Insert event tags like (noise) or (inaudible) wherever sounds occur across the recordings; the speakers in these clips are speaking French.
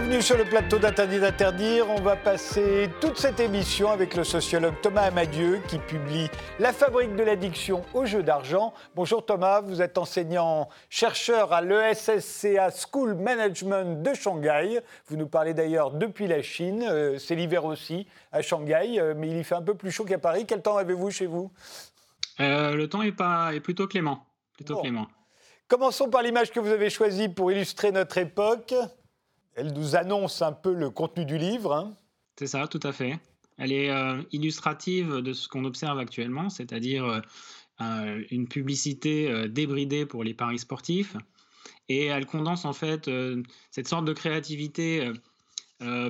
Bienvenue sur le plateau d'Interdit d'interdire. On va passer toute cette émission avec le sociologue Thomas Amadieu qui publie La fabrique de l'addiction au jeu d'argent. Bonjour Thomas, vous êtes enseignant-chercheur à l'ESSCA School Management de Shanghai. Vous nous parlez d'ailleurs depuis la Chine. Euh, c'est l'hiver aussi à Shanghai, euh, mais il y fait un peu plus chaud qu'à Paris. Quel temps avez-vous chez vous? Euh, Le temps est, pas, est plutôt clément. Plutôt clément. Commençons par l'image que vous avez choisie pour illustrer notre époque. Elle nous annonce un peu le contenu du livre. Hein. C'est ça, tout à fait. Elle est euh, illustrative de ce qu'on observe actuellement, c'est-à-dire euh, euh, une publicité débridée pour les paris sportifs. Et elle condense en fait cette sorte de créativité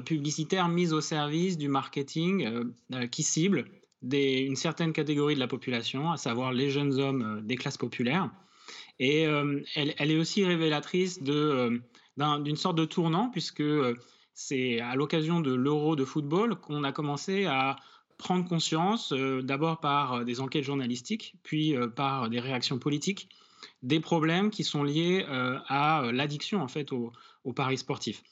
publicitaire mise au service du marketing qui cible une certaine catégorie de la population, à savoir les jeunes hommes des classes populaires. Et elle, elle, est aussi révélatrice de d'une sorte de tournant, puisque euh, c'est à l'occasion de l'Euro de football qu'on a commencé à prendre conscience, euh, d'abord par euh, des enquêtes journalistiques, puis par des réactions politiques, des problèmes qui sont liés à l'addiction en fait au, paris sportif.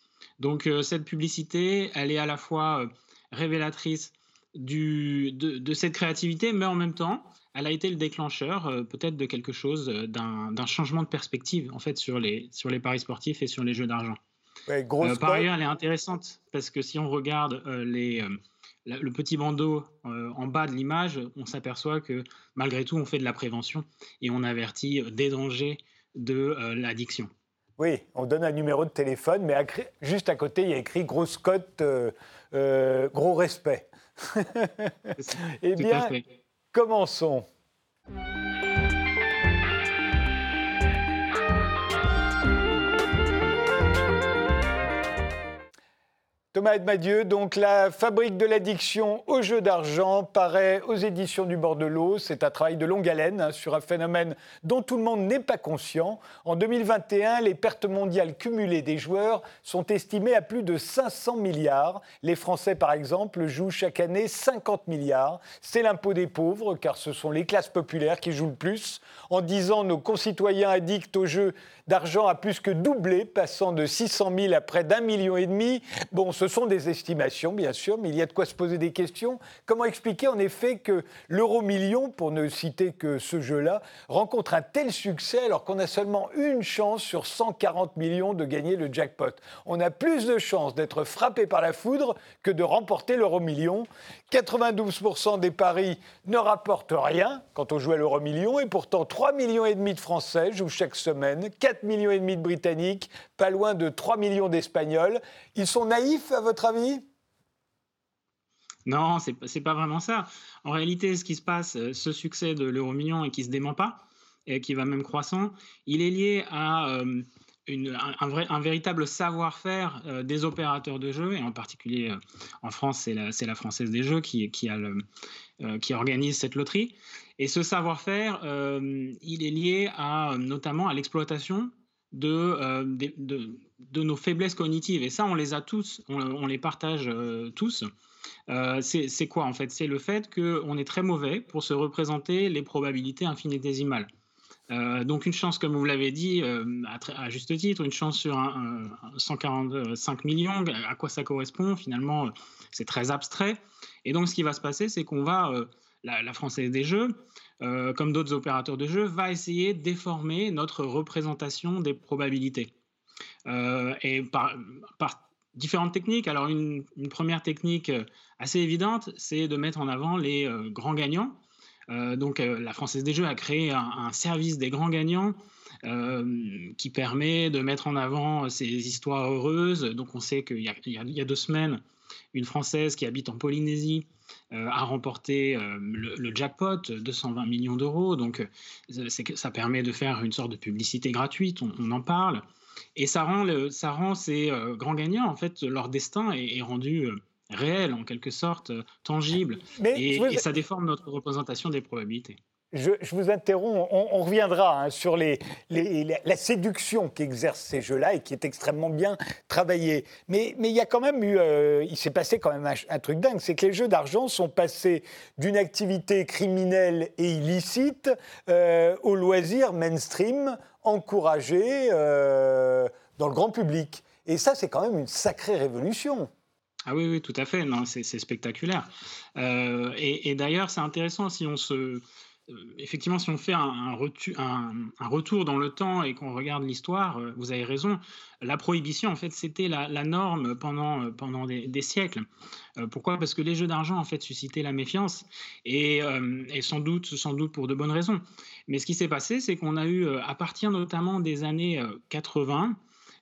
Donc cette publicité, elle est à la fois révélatrice du, de, cette créativité, mais en même temps, elle a été le déclencheur euh, peut-être de quelque chose, euh, d'un changement de perspective en fait sur les, sur les paris sportifs et sur les jeux d'argent. Euh, par ailleurs, elle est intéressante parce que si on regarde les, le petit bandeau en bas de l'image, on s'aperçoit que malgré tout, on fait de la prévention et on avertit des dangers de l'addiction. Oui, on donne un numéro de téléphone, mais juste à côté, il y a écrit grosse cote, gros respect. (laughs) eh bien, commençons. Thomas Edmadieu, donc la fabrique de l'addiction au jeu d'argent paraît aux éditions du Bordelot. C'est un travail de longue haleine hein, sur un phénomène dont tout le monde n'est pas conscient. En 2021, les pertes mondiales cumulées des joueurs sont estimées à plus de 500 milliards. Les Français, par exemple, jouent chaque année 50 milliards. C'est l'impôt des pauvres, car ce sont les classes populaires qui jouent le plus. En 10 ans, nos concitoyens addicts au jeu d'argent a plus que doublé, passant de 600 000 à près d'un million et demi. Bon, sont des estimations, bien sûr, mais il y a de quoi se poser des questions. Comment expliquer en effet que l'euro million, pour ne citer que ce jeu-là, rencontre un tel succès alors qu'on a seulement une chance sur 140 millions de gagner le jackpot? On a plus de chances d'être frappé par la foudre que de remporter l'euro million. 92% des paris ne rapportent rien quand on joue à l'euro million et pourtant 3 millions de Français jouent chaque semaine, 4 millions de Britanniques, pas loin de 3 millions d'Espagnols. Ils sont naïfs à votre avis? Non, c'est n'est pas vraiment ça. En réalité, ce qui se passe, euh, ce succès de l'euro million et qui se dément pas, et qui va même croissant, il est lié à euh, un, vrai, un, véritable savoir-faire euh, des opérateurs de jeux, et en particulier en France, c'est la, Française des Jeux qui, qui, a le, qui organise cette loterie. Et ce savoir-faire, il est lié à, notamment à l'exploitation de, de, de, nos faiblesses cognitives. Et ça, on les a tous, on, les partage tous. Euh, c'est quoi en fait? C'est le fait qu'on est très mauvais pour se représenter les probabilités infinitésimales. Euh, donc une chance, comme vous l'avez dit, euh, à, juste titre, une chance sur un, 145 millions, à quoi ça correspond Finalement, c'est très abstrait. Et donc ce qui va se passer, c'est qu'on va, la, Française des Jeux, comme d'autres opérateurs de jeux, va essayer de déformer notre représentation des probabilités. Et par, différentes techniques. Alors, une, première technique euh, assez évidente, c'est de mettre en avant les euh, grands gagnants. Euh, donc, la Française des Jeux a créé un, service des grands gagnants qui permet de mettre en avant ces histoires heureuses. Donc, on sait qu'il y, a deux semaines, une Française qui habite en Polynésie a remporté le, jackpot, 220 millions d'euros. Donc, ça permet de faire une sorte de publicité gratuite, on en parle. Et ça rend, le, ça rend ces euh, grands gagnants, en fait, leur destin est, rendu euh, réel, en quelque sorte, euh, tangible. et, ça déforme notre représentation des probabilités. Je, vous interromps, on, reviendra hein, sur les, la séduction qu'exercent ces jeux-là et qui est extrêmement bien travaillée. Mais, mais il y a quand même eu, il s'est passé quand même un, truc dingue, c'est que les jeux d'argent sont passés d'une activité criminelle et illicite au loisir mainstream encouragé euh, dans le grand public. Et ça, c'est quand même une sacrée révolution. Ah oui, oui, tout à fait. C'est spectaculaire. Euh, et, d'ailleurs, c'est intéressant si on se, effectivement, si on fait un, retour dans le temps et qu'on regarde l'histoire, euh, vous avez raison. La prohibition, en fait, c'était la, norme pendant, pendant des, siècles. pourquoi? Parce que les jeux d'argent, en fait, suscitaient la méfiance et, et, sans doute, sans doute pour de bonnes raisons. Mais ce qui s'est passé, c'est qu'on a eu, à partir notamment des années 80,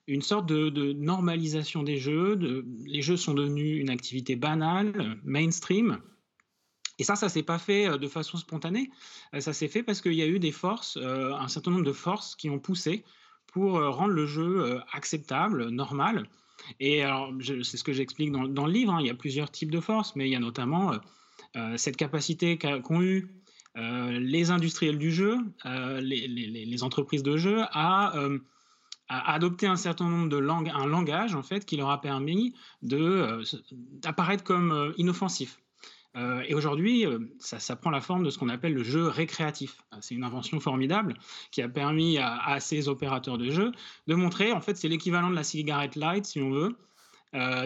une sorte de, normalisation des jeux. les jeux sont devenus une activité banale, mainstream. Et ça, ça s'est pas fait euh, de façon spontanée. Euh, ça s'est fait parce qu'il y a eu des forces, euh, un certain nombre de forces qui ont poussé pour rendre le jeu acceptable, normal. Et c'est ce que j'explique dans, le livre. Hein. Il y a plusieurs types de forces, mais il y a notamment cette capacité qu'ont eu les industriels du jeu, les, entreprises de jeu, à a adopté un certain nombre de langues, un langage en fait qui leur a permis d'apparaître comme inoffensif. Euh, et aujourd'hui, ça, prend la forme de ce qu'on appelle le jeu récréatif. C'est une invention formidable qui a permis à, ces opérateurs de jeu de montrer, en fait, c'est l'équivalent de la cigarette light, si on veut.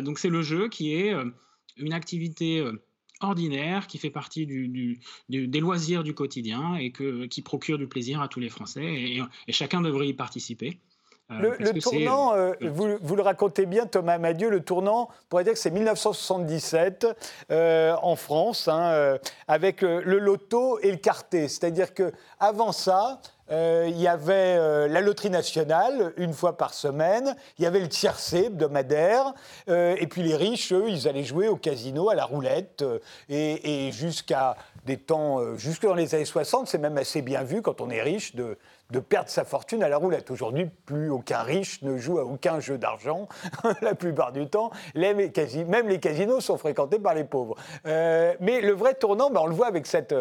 donc c'est le jeu qui est une activité ordinaire qui fait partie des loisirs du quotidien et qui procure du plaisir à tous les Français. et chacun devrait y participer. Euh, le, tournant, euh, vous, vous, le racontez bien, Thomas Madieu, le tournant, on pourrait dire que c'est 1977 euh, en France, hein, avec le loto et le carté. C'est-à-dire qu'avant ça, il y avait la loterie nationale une fois par semaine, il y avait le tiercé hebdomadaire, et puis les riches, eux, ils allaient jouer au casino, à la roulette, et, et jusqu'à des temps, jusque dans les années 60, c'est même assez bien vu quand on est riche de, de perdre sa fortune à la roulette. Aujourd'hui, plus aucun riche ne joue à aucun jeu d'argent, (laughs) la plupart du temps. même les casinos sont fréquentés par les pauvres. Euh, mais le vrai tournant, ben, on le voit avec cette,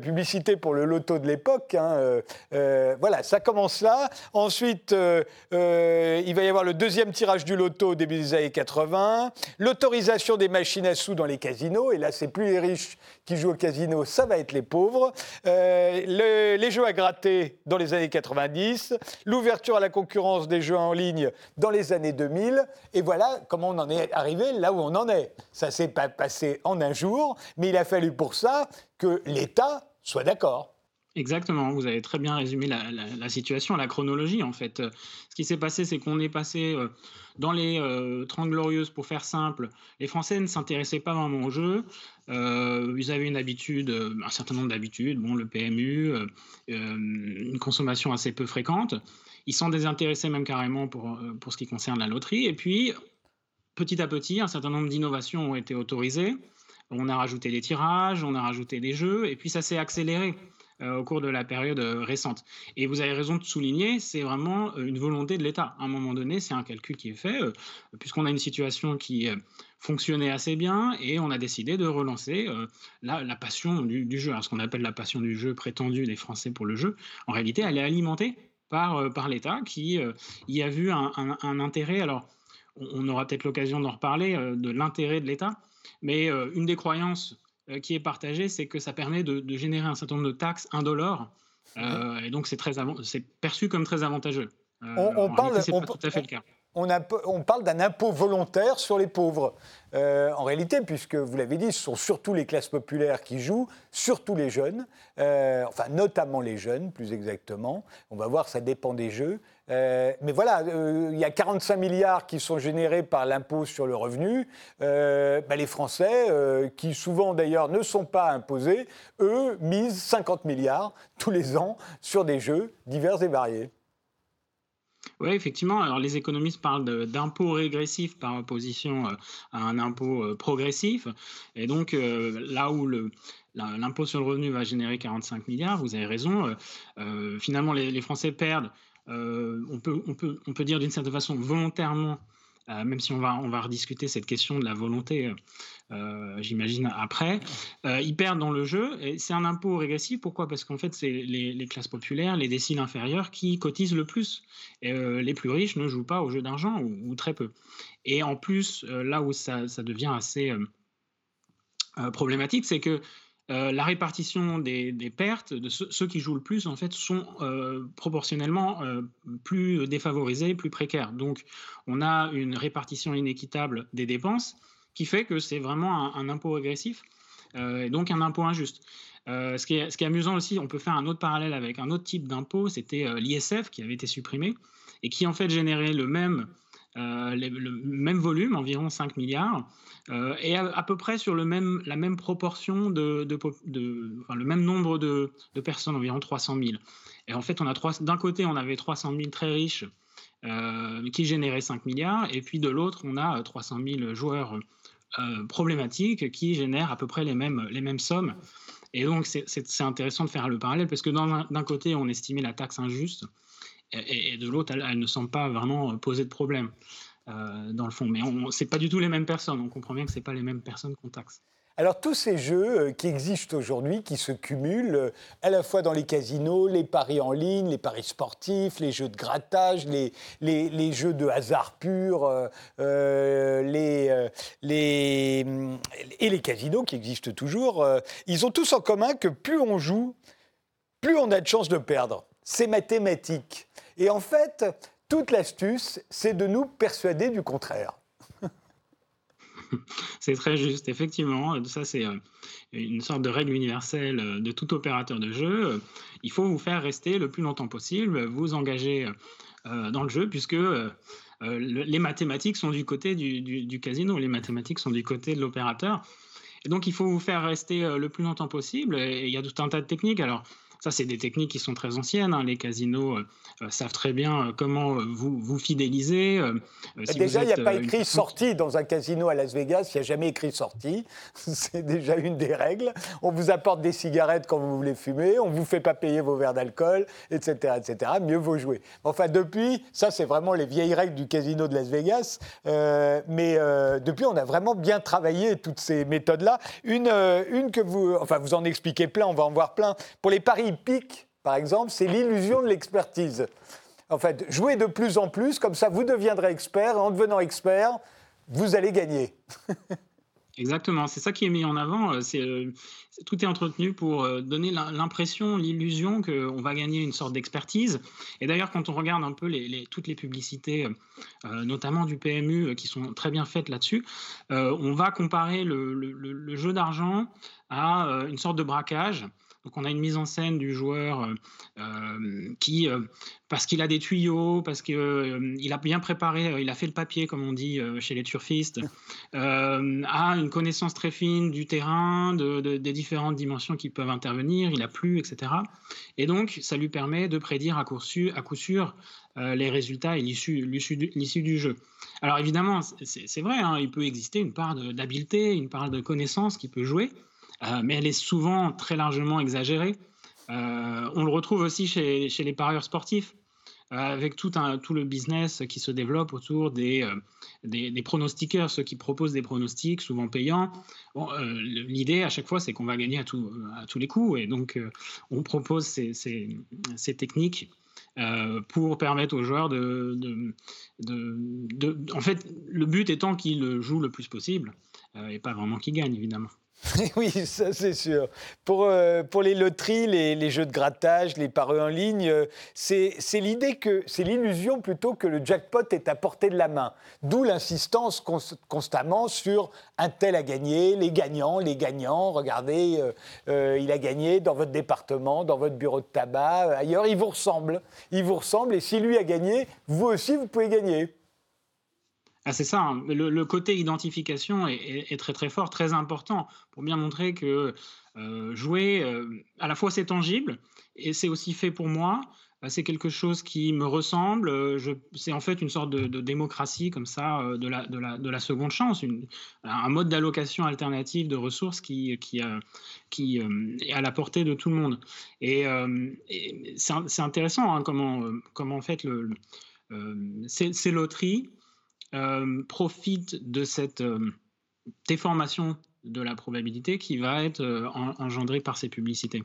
publicité pour le loto de l'époque. Hein, euh, euh, voilà, ça commence là. Ensuite, il va y avoir le deuxième tirage du loto au début des années 80, l'autorisation des machines à sous dans les casinos. Et là, c'est plus les riches qui jouent au casino, ça va être les pauvres. les jeux à gratter dans les années 90, l'ouverture à la concurrence des jeux en ligne dans les années 2000, et voilà comment on en est arrivé là où on en est. Ça s'est pas passé en un jour, mais il a fallu pour ça que l'État soit d'accord. Exactement, vous avez très bien résumé la, situation, la chronologie en fait. Ce qui s'est passé, c'est qu'on est passé euh, dans les euh, Trente Glorieuses, pour faire simple, les Français ne s'intéressaient pas vraiment au jeu. Euh, ils avaient une habitude, un certain nombre d'habitudes, bon, le PMU, une consommation assez peu fréquente. Ils s'en désintéressaient même carrément pour, pour ce qui concerne la loterie. Et puis, petit à petit, un certain nombre d'innovations ont été autorisées. On a rajouté des tirages, on a rajouté des jeux, et puis ça s'est accéléré. Euh, au cours de la période euh, récente. Et vous avez raison de souligner, c'est vraiment euh, une volonté de l'État. À un moment donné, c'est un calcul qui est fait, puisqu'on a une situation qui fonctionnait assez bien et on a décidé de relancer la, passion du, jeu. Alors, ce qu'on appelle la passion du jeu prétendue des Français pour le jeu, en réalité, elle est alimentée par, l'État qui y a vu un, intérêt. Alors, on, aura peut-être l'occasion d'en reparler, de l'intérêt de l'État, mais une des croyances qui est partagé, c'est que ça permet de, générer un certain nombre de taxes indolores. Euh, et donc, c'est perçu comme très avantageux. Euh, on, parle, c'est pas tout à fait le cas. On, on parle d'un impôt volontaire sur les pauvres. Euh, en réalité, puisque vous l'avez dit, ce sont surtout les classes populaires qui jouent, surtout les jeunes, enfin notamment les jeunes plus exactement. On va voir, ça dépend des jeux. Euh, mais voilà, euh, il y a 45 milliards qui sont générés par l'impôt sur le revenu. Euh, bah, les Français, qui souvent d'ailleurs ne sont pas imposés, eux misent 50 milliards tous les ans sur des jeux divers et variés. Oui, effectivement. Alors, les économistes parlent d'impôt régressif par opposition à un impôt progressif. Et donc, là où l'impôt sur le revenu va générer 45 milliards, vous avez raison, finalement, les Français perdent on, peut, on, peut, dire d'une certaine façon volontairement euh, même si on va, on rediscuter cette question de la volonté, euh, j'imagine, après, ils perdent dans le jeu. C'est un impôt régressif. Pourquoi? Parce qu'en fait, c'est les, classes populaires, les déciles inférieurs qui cotisent le plus. Les plus riches ne jouent pas au jeu d'argent ou, très peu. Et en plus, là où ça devient assez problématique, c'est que la répartition des, pertes de ceux, qui jouent le plus en fait sont proportionnellement plus défavorisés, plus précaires. Donc on a une répartition inéquitable des dépenses qui fait que c'est vraiment un, impôt régressif et donc un impôt injuste. ce, qui est, ce, qui est, amusant aussi, on peut faire un autre parallèle avec un autre type d'impôt, c'était l'ISF qui avait été supprimé et qui en fait générait le même euh, le même volume, environ 5 milliards, euh, et à, peu près sur le même, la même proportion de, enfin, le même nombre de, personnes, environ 300 000. Et en fait, on a d'un côté, on avait 300 000 très riches euh, qui généraient 5 milliards, et puis de l'autre, on a 300 000 joueurs problématiques qui génèrent à peu près les mêmes, les mêmes sommes. Et donc, c'est intéressant de faire le parallèle parce que d'un côté, on estimait la taxe injuste et, de l'autre, elle, ne semble pas vraiment poser de problème euh, dans le fond. Mais ce n'est pas du tout les mêmes personnes. On comprend bien que ce pas les mêmes personnes qu'on taxe. Alors tous ces jeux euh, qui existent aujourd'hui, qui se cumulent euh, à la fois dans les casinos, les paris en ligne, les paris sportifs, les jeux de grattage, les, les, jeux de hasard pur, les, les, et les casinos qui existent toujours, ils ont tous en commun que plus on joue, plus on a de chances de perdre. C'est mathématique. Et en fait, toute l'astuce, c'est de nous persuader du contraire. (laughs) c'est très juste, effectivement. Ça, c'est euh, une sorte de règle universelle euh, de tout opérateur de jeu. Il faut vous faire rester le plus longtemps possible, vous engager euh, dans le jeu, puisque les mathématiques sont du côté du, casino, les mathématiques sont du côté de l'opérateur. Et donc, il faut vous faire rester le plus longtemps possible. Et il y a tout un tas de techniques. Alors, ça, c'est des techniques qui sont très anciennes. Hein. Les casinos euh, euh, savent très bien euh, comment vous, vous fidéliser. déjà, il n'y a pas écrit sortie dans un casino à Las Vegas. Il n'y a jamais écrit sortie. (laughs) c'est déjà une des règles. On vous apporte des cigarettes quand vous voulez fumer. On ne vous fait pas payer vos verres d'alcool, etc., etc. Mieux vaut jouer. Enfin, depuis, ça, c'est vraiment les vieilles règles du casino de Las Vegas. mais depuis, on a vraiment bien travaillé toutes ces méthodes-là. Une, une que vous, enfin, vous en expliquez plein. On va en voir plein. Pour les paris pic, par exemple, c'est l'illusion de l'expertise. En fait, jouez de plus en plus, comme ça vous deviendrez expert, et en devenant expert, vous allez gagner. (laughs) Exactement, c'est ça qui est mis en avant. Euh, euh, tout est entretenu pour euh, donner l'impression, l'illusion qu'on va gagner une sorte d'expertise. Et d'ailleurs, quand on regarde un peu toutes les publicités, notamment du PMU, qui sont très bien faites là-dessus, on va comparer le jeu d'argent à une sorte de braquage. Donc on a une mise en scène du joueur euh, euh, qui, euh, parce qu'il a des tuyaux, parce qu'il a bien préparé, il a fait le papier, comme on dit chez les turfistes, (laughs) a une connaissance très fine du terrain, des différentes dimensions qui peuvent intervenir, il a plu, etc. Et donc ça lui permet de prédire à coup sûr, à coup sûr les résultats et l'issue du jeu. Alors évidemment, c'est vrai, hein, il peut exister une part d'habileté, une part de connaissance qui peut jouer, euh, mais elle est souvent très largement exagérée. Euh, on le retrouve aussi chez, les parieurs sportifs, euh, avec tout, le business qui se développe autour des, des, pronostiqueurs, ceux qui proposent des pronostics, souvent payants. L'idée à chaque fois, c'est qu'on va gagner à, tous les coups, et donc on propose ces, techniques pour permettre aux joueurs de, En fait, le but étant qu'ils jouent le plus possible, et pas vraiment qu'ils gagnent, évidemment. (laughs) oui, ça c'est sûr. Pour, euh, pour les loteries, les, jeux de grattage, les paris en ligne, euh, c'est l'idée que, c'est l'illusion plutôt que le jackpot est à portée de la main. D'où l'insistance constamment sur un tel a gagné, les gagnants, les gagnants, regardez, euh, il a gagné dans votre département, dans votre bureau de tabac, ailleurs, il vous ressemble. Il vous ressemble et si lui a gagné, vous aussi, vous pouvez gagner. Ah, c'est ça, hein. le, côté identification est, très très fort, très important pour bien montrer que euh, jouer, euh, à la fois c'est tangible et c'est aussi fait pour moi, euh, c'est quelque chose qui me ressemble, c'est en fait une sorte de, démocratie comme ça de la, de la, de la seconde chance, un mode d'allocation alternative de ressources qui, est à la portée de tout le monde. Et, c'est intéressant hein, comment, en fait le, ces loteries profite de cette euh, déformation de la probabilité qui va être euh, engendrée par ces publicités.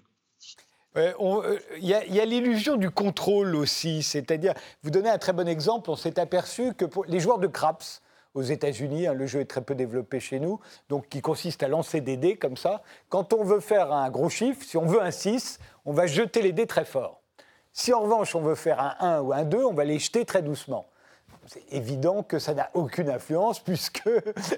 Il y a, l'illusion du contrôle aussi, c'est-à-dire, vous donnez un très bon exemple, on s'est aperçu que pour les joueurs de craps, aux États-Unis. Hein, le jeu est très peu développé chez nous, donc qui consiste à lancer des dés comme ça. Quand on veut faire un gros chiffre, si on veut un 6, on va jeter les dés très fort. Si en revanche on veut faire un 1 ou un 2, on va les jeter très doucement c'est évident que ça n'a aucune influence puisque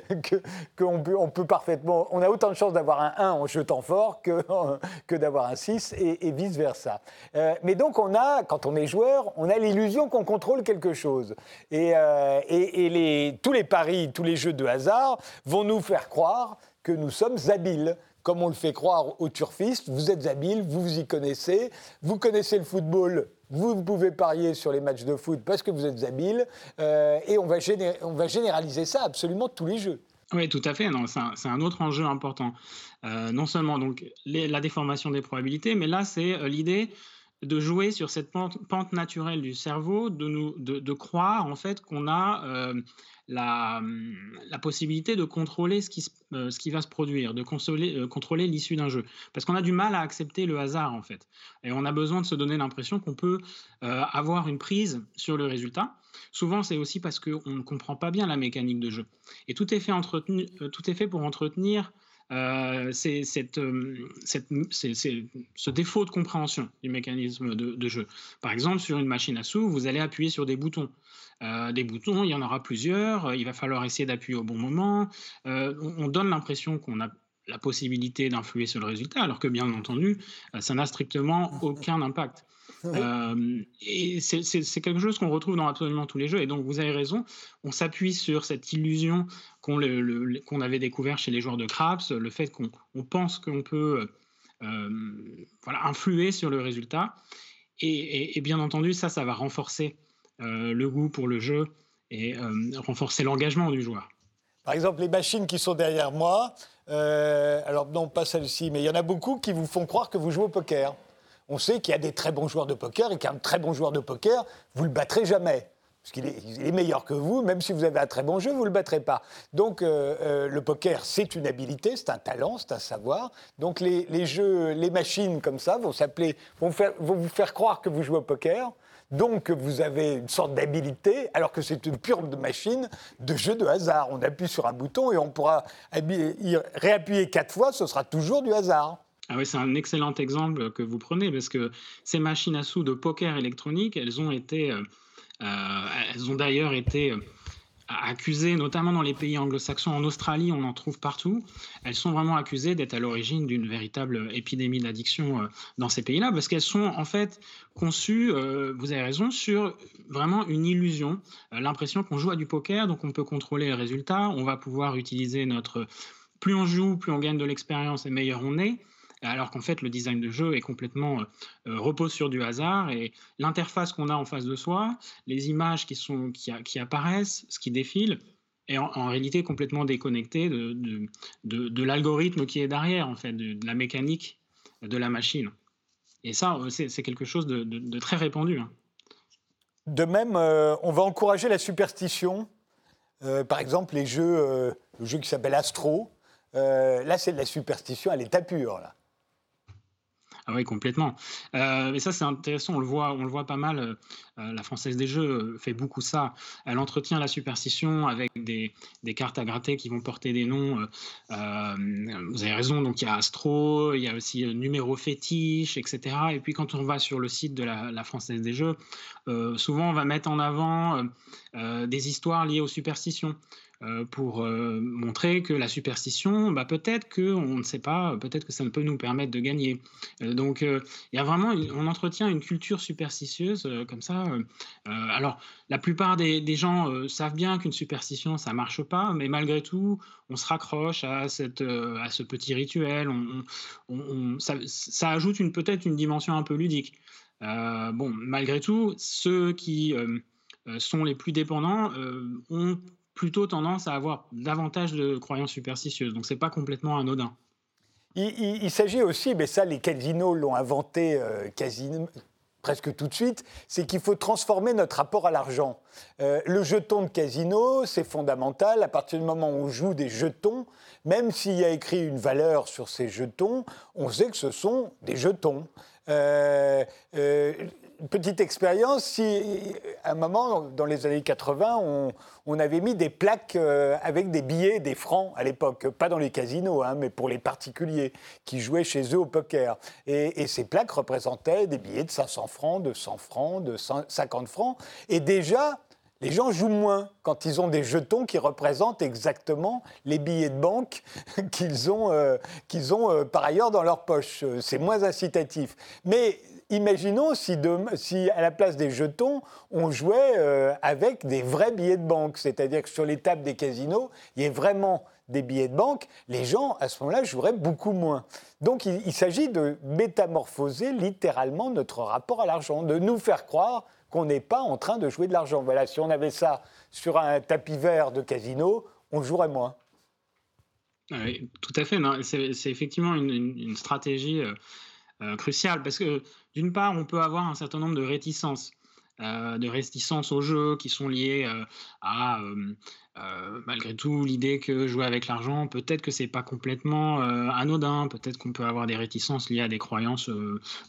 (laughs) qu'on peut, on peut parfaitement, on a autant de chances d'avoir un 1 en jetant fort que, (laughs) que d'avoir un 6 et, vice versa. Euh, mais donc on a, quand on est joueur, on a l'illusion qu'on contrôle quelque chose. Et, euh, et, les, tous les paris, tous les jeux de hasard vont nous faire croire que nous sommes habiles comme on le fait croire aux turfistes, vous êtes habiles, vous vous y connaissez, vous connaissez le football vous pouvez parier sur les matchs de foot parce que vous êtes habile, euh, et on va, on va généraliser ça absolument tous les jeux. Oui, tout à fait. C'est un, autre enjeu important. Euh, non seulement donc, la déformation des probabilités, mais là, c'est euh, l'idée de jouer sur cette pente, naturelle du cerveau, de, nous, de, croire en fait qu'on a la, la, possibilité de contrôler ce qui, ce qui va se produire, de contrôler l'issue d'un jeu. Parce qu'on a du mal à accepter le hasard en fait. Et on a besoin de se donner l'impression qu'on peut avoir une prise sur le résultat. Souvent, c'est aussi parce qu'on ne comprend pas bien la mécanique de jeu. Et tout est fait, tout est fait pour entretenir euh, c'est euh, ce défaut de compréhension du mécanisme de, jeu. Par exemple, sur une machine à sous, vous allez appuyer sur des boutons. Euh, des boutons, il y en aura plusieurs, il va falloir essayer d'appuyer au bon moment. on, donne l'impression qu'on a la possibilité d'influer sur le résultat, alors que bien entendu, ça n'a strictement aucun impact. Euh, et c'est quelque chose qu'on retrouve dans absolument tous les jeux. Et donc, vous avez raison, on s'appuie sur cette illusion qu'on avait découvert chez les joueurs de Craps, le fait qu'on pense qu'on peut euh, voilà, influer sur le résultat. Et, bien entendu, ça, ça va renforcer euh, le goût pour le jeu et renforcer l'engagement du joueur. Par exemple, les machines qui sont derrière moi, alors non, pas celle-ci, mais il y en a beaucoup qui vous font croire que vous jouez au poker on sait qu'il y a des très bons joueurs de poker et qu'un très bon joueur de poker, vous le battrez jamais. Parce qu'il est, meilleur que vous, même si vous avez un très bon jeu, vous ne le battrez pas. Donc euh, euh, le poker, c'est une habilité, c'est un talent, c'est un savoir. Donc les, jeux, les machines comme ça vont s'appeler, vont, vous faire croire que vous jouez au poker, donc vous avez une sorte d'habilité, alors que c'est une pure machine de jeu de hasard. On appuie sur un bouton et on pourra réappuyer quatre fois, ce sera toujours du hasard. Ah c'est un excellent exemple que vous prenez parce que ces machines à sous de poker électronique, elles ont été, euh, euh, elles ont d'ailleurs été euh, accusées, notamment dans les pays anglo-saxons, en Australie, on en trouve partout. Elles sont vraiment accusées d'être à l'origine d'une véritable épidémie d'addiction dans ces pays-là parce qu'elles sont en fait conçues, vous avez raison, sur vraiment une illusion, l'impression qu'on joue à du poker, donc on peut contrôler les résultats, on va pouvoir utiliser notre plus on joue, plus on gagne de l'expérience et meilleur on est alors qu'en fait le design de jeu est complètement euh, euh, repose sur du hasard et l'interface qu'on a en face de soi, les images qui, sont, qui, apparaissent, ce qui défile, est en, réalité complètement déconnecté de, de, l'algorithme qui est derrière, en fait, de, la mécanique de la machine. Et ça, euh, c'est quelque chose de, très répandu. Hein. De même, on va encourager la superstition. par exemple, les jeux, le jeu qui s'appelle Astro, là, c'est de la superstition à l'état pur. Là. Ah oui, complètement. Euh, et ça, c'est intéressant, on le voit, on le voit pas mal. Euh, euh, la Française des Jeux fait beaucoup ça. Elle entretient la superstition avec des, cartes à gratter qui vont porter des noms. vous avez raison, donc il y a Astro, il y a aussi numéro fétiche, etc. Et puis quand on va sur le site de la Française des Jeux, souvent on va mettre en avant des histoires liées aux superstitions. Euh, pour euh, montrer que la superstition, bah, peut-être qu'on ne sait pas, peut-être que ça ne peut nous permettre de gagner. Euh, donc il y a vraiment, on entretient une culture superstitieuse comme ça. alors la plupart des, gens savent bien qu'une superstition, ça marche pas, mais malgré tout, on se raccroche à, cette, à ce petit rituel. On, ça, ajoute une, peut-être une dimension un peu ludique. bon, malgré tout, ceux qui sont les plus dépendants ont plutôt tendance à avoir davantage de croyances superstitieuses. Donc, ce n'est pas complètement anodin. Il, s'agit aussi, mais ça, les casinos l'ont inventé euh, presque tout de suite, c'est qu'il faut transformer notre rapport à l'argent. Euh, le jeton de casino, c'est fondamental. À partir du moment où on joue des jetons, même s'il y a écrit une valeur sur ces jetons, on sait que ce sont des jetons. Euh, petite expérience, si à un moment, dans les années 80, on, on avait mis des plaques euh, avec des billets, des francs à l'époque, pas dans les casinos, hein, mais pour les particuliers qui jouaient chez eux au poker. Et, ces plaques représentaient des billets de 500 francs, de 100 francs, de 50 francs. Et déjà, les gens jouent moins quand ils ont des jetons qui représentent exactement les billets de banque (laughs) qu'ils ont, euh, ont euh, par ailleurs dans leur poche. C'est moins incitatif. Mais imaginons si, si, à la place des jetons, on jouait euh, avec des vrais billets de banque, c'est-à-dire que sur les tables des casinos, il y ait vraiment des billets de banque, les gens, à ce moment-là, joueraient beaucoup moins. Donc il, s'agit de métamorphoser littéralement notre rapport à l'argent, de nous faire croire qu'on n'est pas en train de jouer de l'argent. Voilà, si on avait ça sur un tapis vert de casino, on jouerait moins. Oui, tout à fait. C'est effectivement une, stratégie euh, euh, cruciale parce que d'une part, on peut avoir un certain nombre de réticences. Euh, de réticences au jeu qui sont liées euh, à, euh, malgré tout, l'idée que jouer avec l'argent, peut-être que c'est pas complètement anodin, peut-être qu'on peut avoir des réticences liées à des croyances,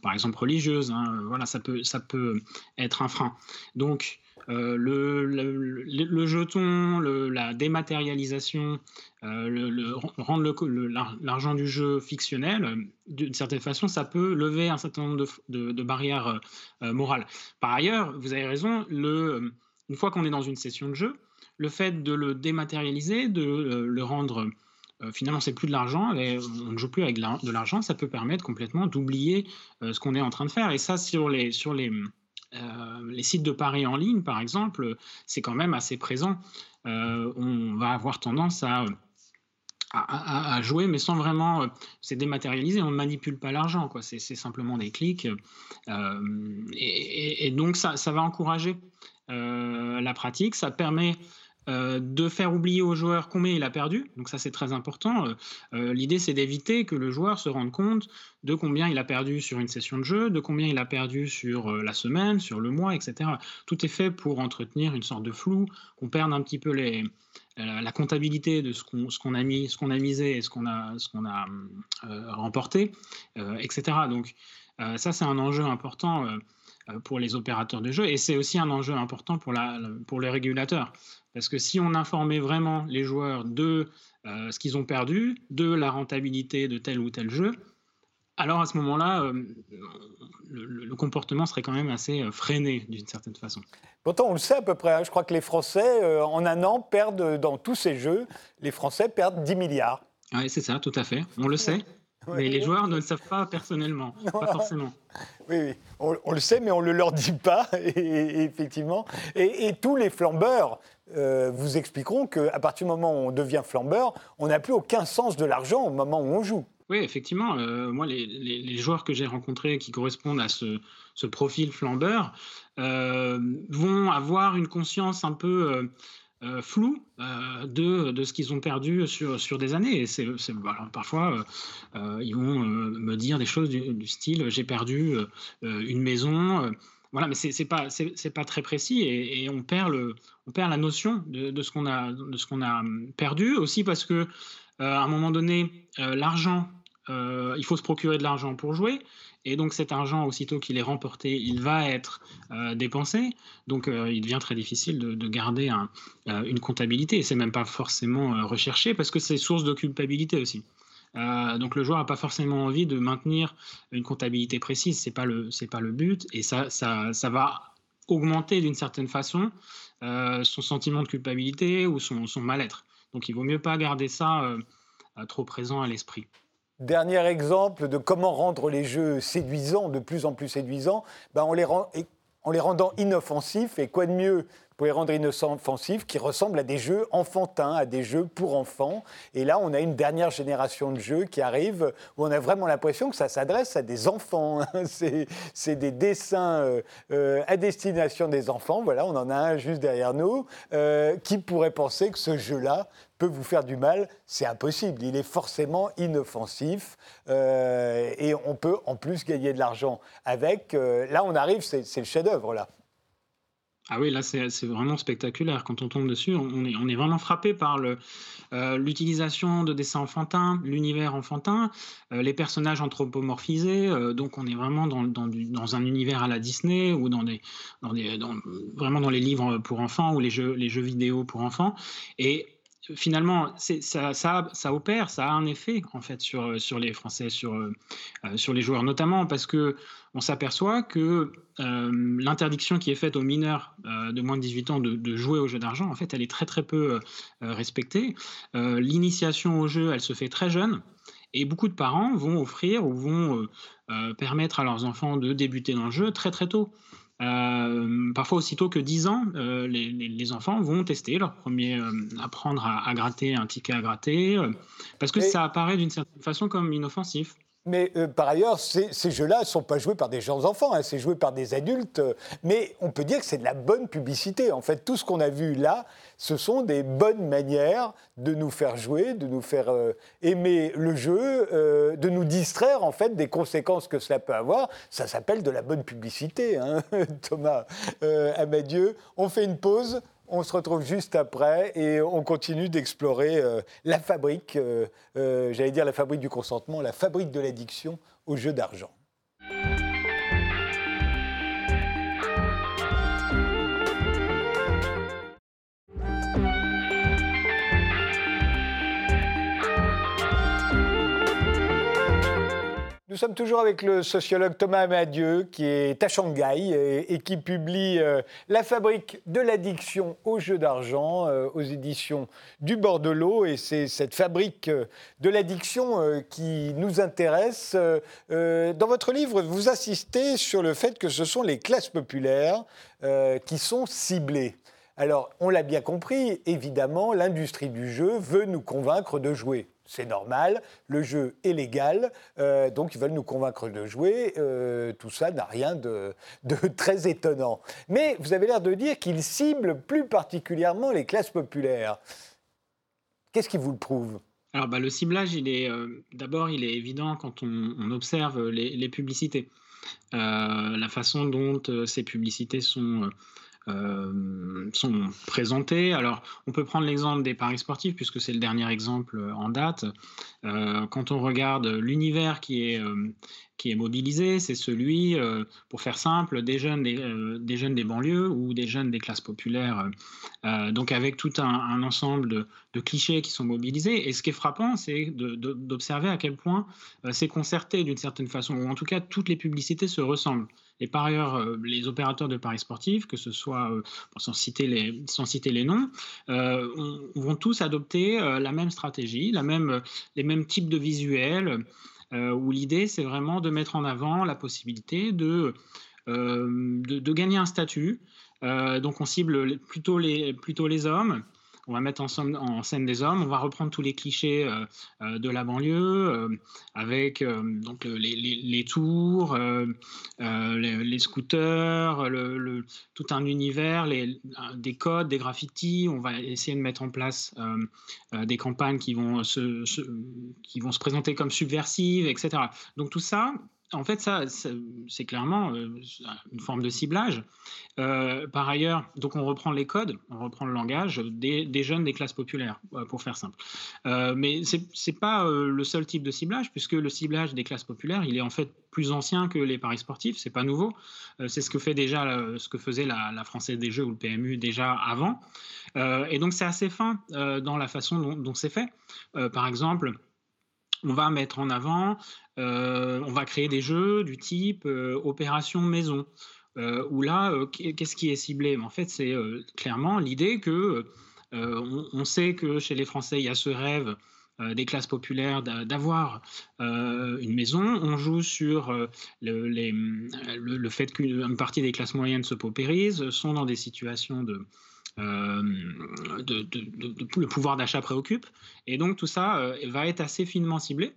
par exemple religieuses. Hein, voilà, ça peut, ça peut être un frein. Donc, le, le, jeton, la dématérialisation, euh, rendre l'argent du jeu fictionnel, euh, d'une certaine façon, ça peut lever un certain nombre de, barrières morales. Par ailleurs, vous avez raison, une fois qu'on est dans une session de jeu, le fait de le dématérialiser, de le rendre finalement c'est plus de l'argent, on ne joue plus avec de l'argent, ça peut permettre complètement d'oublier ce qu'on est en train de faire. Et ça, sur les, sur les, euh, les sites de paris en ligne, par exemple, c'est quand même assez présent. Euh, on va avoir tendance à, jouer, mais sans vraiment. Euh, c'est dématérialisé, on ne manipule pas l'argent, quoi. C'est, simplement des clics. Et, donc, ça va encourager la pratique. Ça permet euh, de faire oublier au joueur combien il a perdu. Donc ça c'est très important. Euh, euh, l'idée c'est d'éviter que le joueur se rende compte de combien il a perdu sur une session de jeu, de combien il a perdu sur la semaine, sur le mois, etc. Tout est fait pour entretenir une sorte de flou, qu'on perde un petit peu la comptabilité de ce qu'on a mis, ce qu'on a misé et ce qu'on a remporté, etc. Donc ça c'est un enjeu important pour les opérateurs de jeu et c'est aussi un enjeu important pour, la, pour les régulateurs. Parce que si on informait vraiment les joueurs de euh, ce qu'ils ont perdu, de la rentabilité de tel ou tel jeu, alors à ce moment-là, euh, le, comportement serait quand même assez euh, freiné d'une certaine façon. Pourtant, on le sait à peu près. Hein. Je crois que les Français, en un an, perdent dans tous ces jeux, les Français perdent 10 milliards. Oui, c'est ça, tout à fait. On le sait. Mais les joueurs ne le savent pas personnellement, (laughs) pas forcément. Oui, oui. On, le sait, mais on ne le leur dit pas, (laughs) et, effectivement. Et, tous les flambeurs euh, vous expliqueront qu'à partir du moment où on devient flambeur, on n'a plus aucun sens de l'argent au moment où on joue. Oui, effectivement. Euh, moi, les, joueurs que j'ai rencontrés qui correspondent à ce, profil flambeur euh, vont avoir une conscience un peu euh, flou euh, de, de, ce qu'ils ont perdu sur, sur des années. Et c'est, parfois, euh, ils vont me dire des choses du, style j'ai perdu une maison. voilà, mais c'est, pas pas très précis et, on perd le on perd la notion de, de ce qu'on a a perdu aussi parce que à un moment donné l'argent il faut se procurer de l'argent pour jouer et donc cet argent, aussitôt qu'il est remporté, il va être euh, dépensé. Donc euh, il devient très difficile de, garder euh, une comptabilité. Et c'est même pas forcément recherché parce que c'est source de culpabilité aussi. donc le joueur n'a pas forcément envie de maintenir une comptabilité précise. C'est pas le c'est pas le but. Et ça ça, va augmenter d'une certaine façon son sentiment de culpabilité ou son, son mal-être. Donc il vaut mieux pas garder ça trop présent à l'esprit. Dernier exemple de comment rendre les jeux séduisants, de plus en plus séduisants, ben en les rendant inoffensifs. Et quoi de mieux pour les rendre inoffensifs qui ressemblent à des jeux enfantins, à des jeux pour enfants. Et là, on a une dernière génération de jeux qui arrive où on a vraiment l'impression que ça s'adresse à des enfants. Hein. (laughs) C'est des dessins euh, euh, à destination des enfants. Voilà, on en a un juste derrière nous. Euh, qui pourrait penser que ce jeu-là peut vous faire du mal, c'est impossible. Il est forcément inoffensif et on peut en plus gagner de l'argent avec. là, on arrive, c'est le chef-d'œuvre là. Ah oui, là, c'est vraiment spectaculaire. Quand on tombe dessus, on est, on est vraiment frappé par euh, l'utilisation de dessins enfantins, l'univers enfantin, euh, les personnages anthropomorphisés. Euh, donc, on est vraiment dans, dans, un univers à la Disney ou dans des, dans des, vraiment dans les livres pour enfants ou les jeux, les jeux vidéo pour enfants. Et finalement, ça, opère, ça a un effet en fait sur, les Français, sur, euh, sur les joueurs, notamment parce que on s'aperçoit que euh, l'interdiction qui est faite aux mineurs euh, de moins de 18 ans de, jouer aux jeux d'argent, en fait, elle est très très peu respectée. L'initiation au jeu, elle se fait très jeune. Et beaucoup de parents vont offrir ou vont permettre à leurs enfants de débuter dans le jeu très très tôt. Euh, parfois aussitôt que 10 ans, euh, les, enfants vont tester leur premier, euh, apprendre à, gratter un ticket à gratter, parce que ça apparaît d'une certaine façon comme inoffensif. Mais euh, par ailleurs, ces, jeux-là ne sont pas joués par des jeunes enfants, hein, c'est joué par des adultes. Euh, mais on peut dire que c'est de la bonne publicité. En fait, tout ce qu'on a vu là, ce sont des bonnes manières de nous faire jouer, de nous faire euh, aimer le jeu, de nous distraire en fait des conséquences que cela peut avoir. Ça s'appelle de la bonne publicité, hein, (laughs) Thomas Amadieu. On fait une pause. On se retrouve juste après et on continue d'explorer euh, la fabrique, euh, euh, j'allais dire la fabrique du consentement, la fabrique de l'addiction au jeu d'argent. Sommes toujours avec le sociologue Thomas Amadieu qui est à Shanghai et, qui publie euh, La fabrique de l'addiction au jeu d'argent euh, aux éditions du bord de l'eau. Et c'est cette fabrique euh, de l'addiction qui nous intéresse. dans votre livre, vous insistez sur le fait que ce sont les classes populaires qui sont ciblées. Alors, on l'a bien compris, évidemment, l'industrie du jeu veut nous convaincre de jouer c'est normal, le jeu est légal, euh, donc ils veulent nous convaincre de jouer. Euh, tout ça n'a rien de, (laughs) très étonnant. Mais vous avez l'air de dire qu'ils ciblent plus particulièrement les classes populaires. Qu'est-ce qui vous le prouve? Alors, bah, le ciblage, il est euh, d'abord, il est évident quand on, observe les publicités. la façon dont ces publicités sont euh, sont présentés. Alors, on peut prendre l'exemple des paris sportifs, puisque c'est le dernier exemple euh, en date. Euh, quand on regarde l'univers qui est, qui est mobilisé, c'est celui, pour faire simple, des jeunes des, jeunes des banlieues ou des jeunes des classes populaires, donc avec tout un, ensemble de, clichés qui sont mobilisés. Et ce qui est frappant, c'est d'observer à quel point c'est concerté d'une certaine façon, ou en tout cas toutes les publicités se ressemblent. Et par ailleurs, euh, les opérateurs de paris sportifs, que ce soit, euh, sans, citer les, sans citer les noms, euh, vont tous adopter la même stratégie, les mêmes types de visuels, où l'idée, c'est vraiment de mettre en avant la possibilité de, de, de gagner un statut. donc on cible plutôt les, plutôt les hommes on va mettre en, scène des hommes, on va reprendre tous les clichés euh, euh, de la banlieue, euh, avec donc les, tours, les, scooters, tout un univers, des codes, des graffitis. On va essayer de mettre en place des campagnes qui vont se présenter comme subversives, etc. Donc tout ça, en fait, ça, c'est clairement euh, une forme de ciblage. Euh, par ailleurs, donc on reprend les codes, on reprend le langage des, jeunes des classes populaires, euh, pour faire simple. mais ce n'est pas le seul type de ciblage, puisque le ciblage des classes populaires, il est en fait plus ancien que les paris sportifs. C'est pas nouveau. c'est ce que fait déjà, ce que faisait la, Française des Jeux ou le PMU déjà avant. et donc c'est assez fin dans la façon dont, dont c'est fait. par exemple on va mettre en avant, euh, on va créer des jeux du type euh, opération maison, euh, où là, qu'est-ce qui est ciblé? En fait, c'est clairement l'idée que on, sait que chez les Français, il y a ce rêve des classes populaires d'avoir une maison. On joue sur le, fait qu'une partie des classes moyennes se paupérisent, sont dans des situations de, euh, le pouvoir d'achat préoccupe. Et donc tout ça euh, va être assez finement ciblé.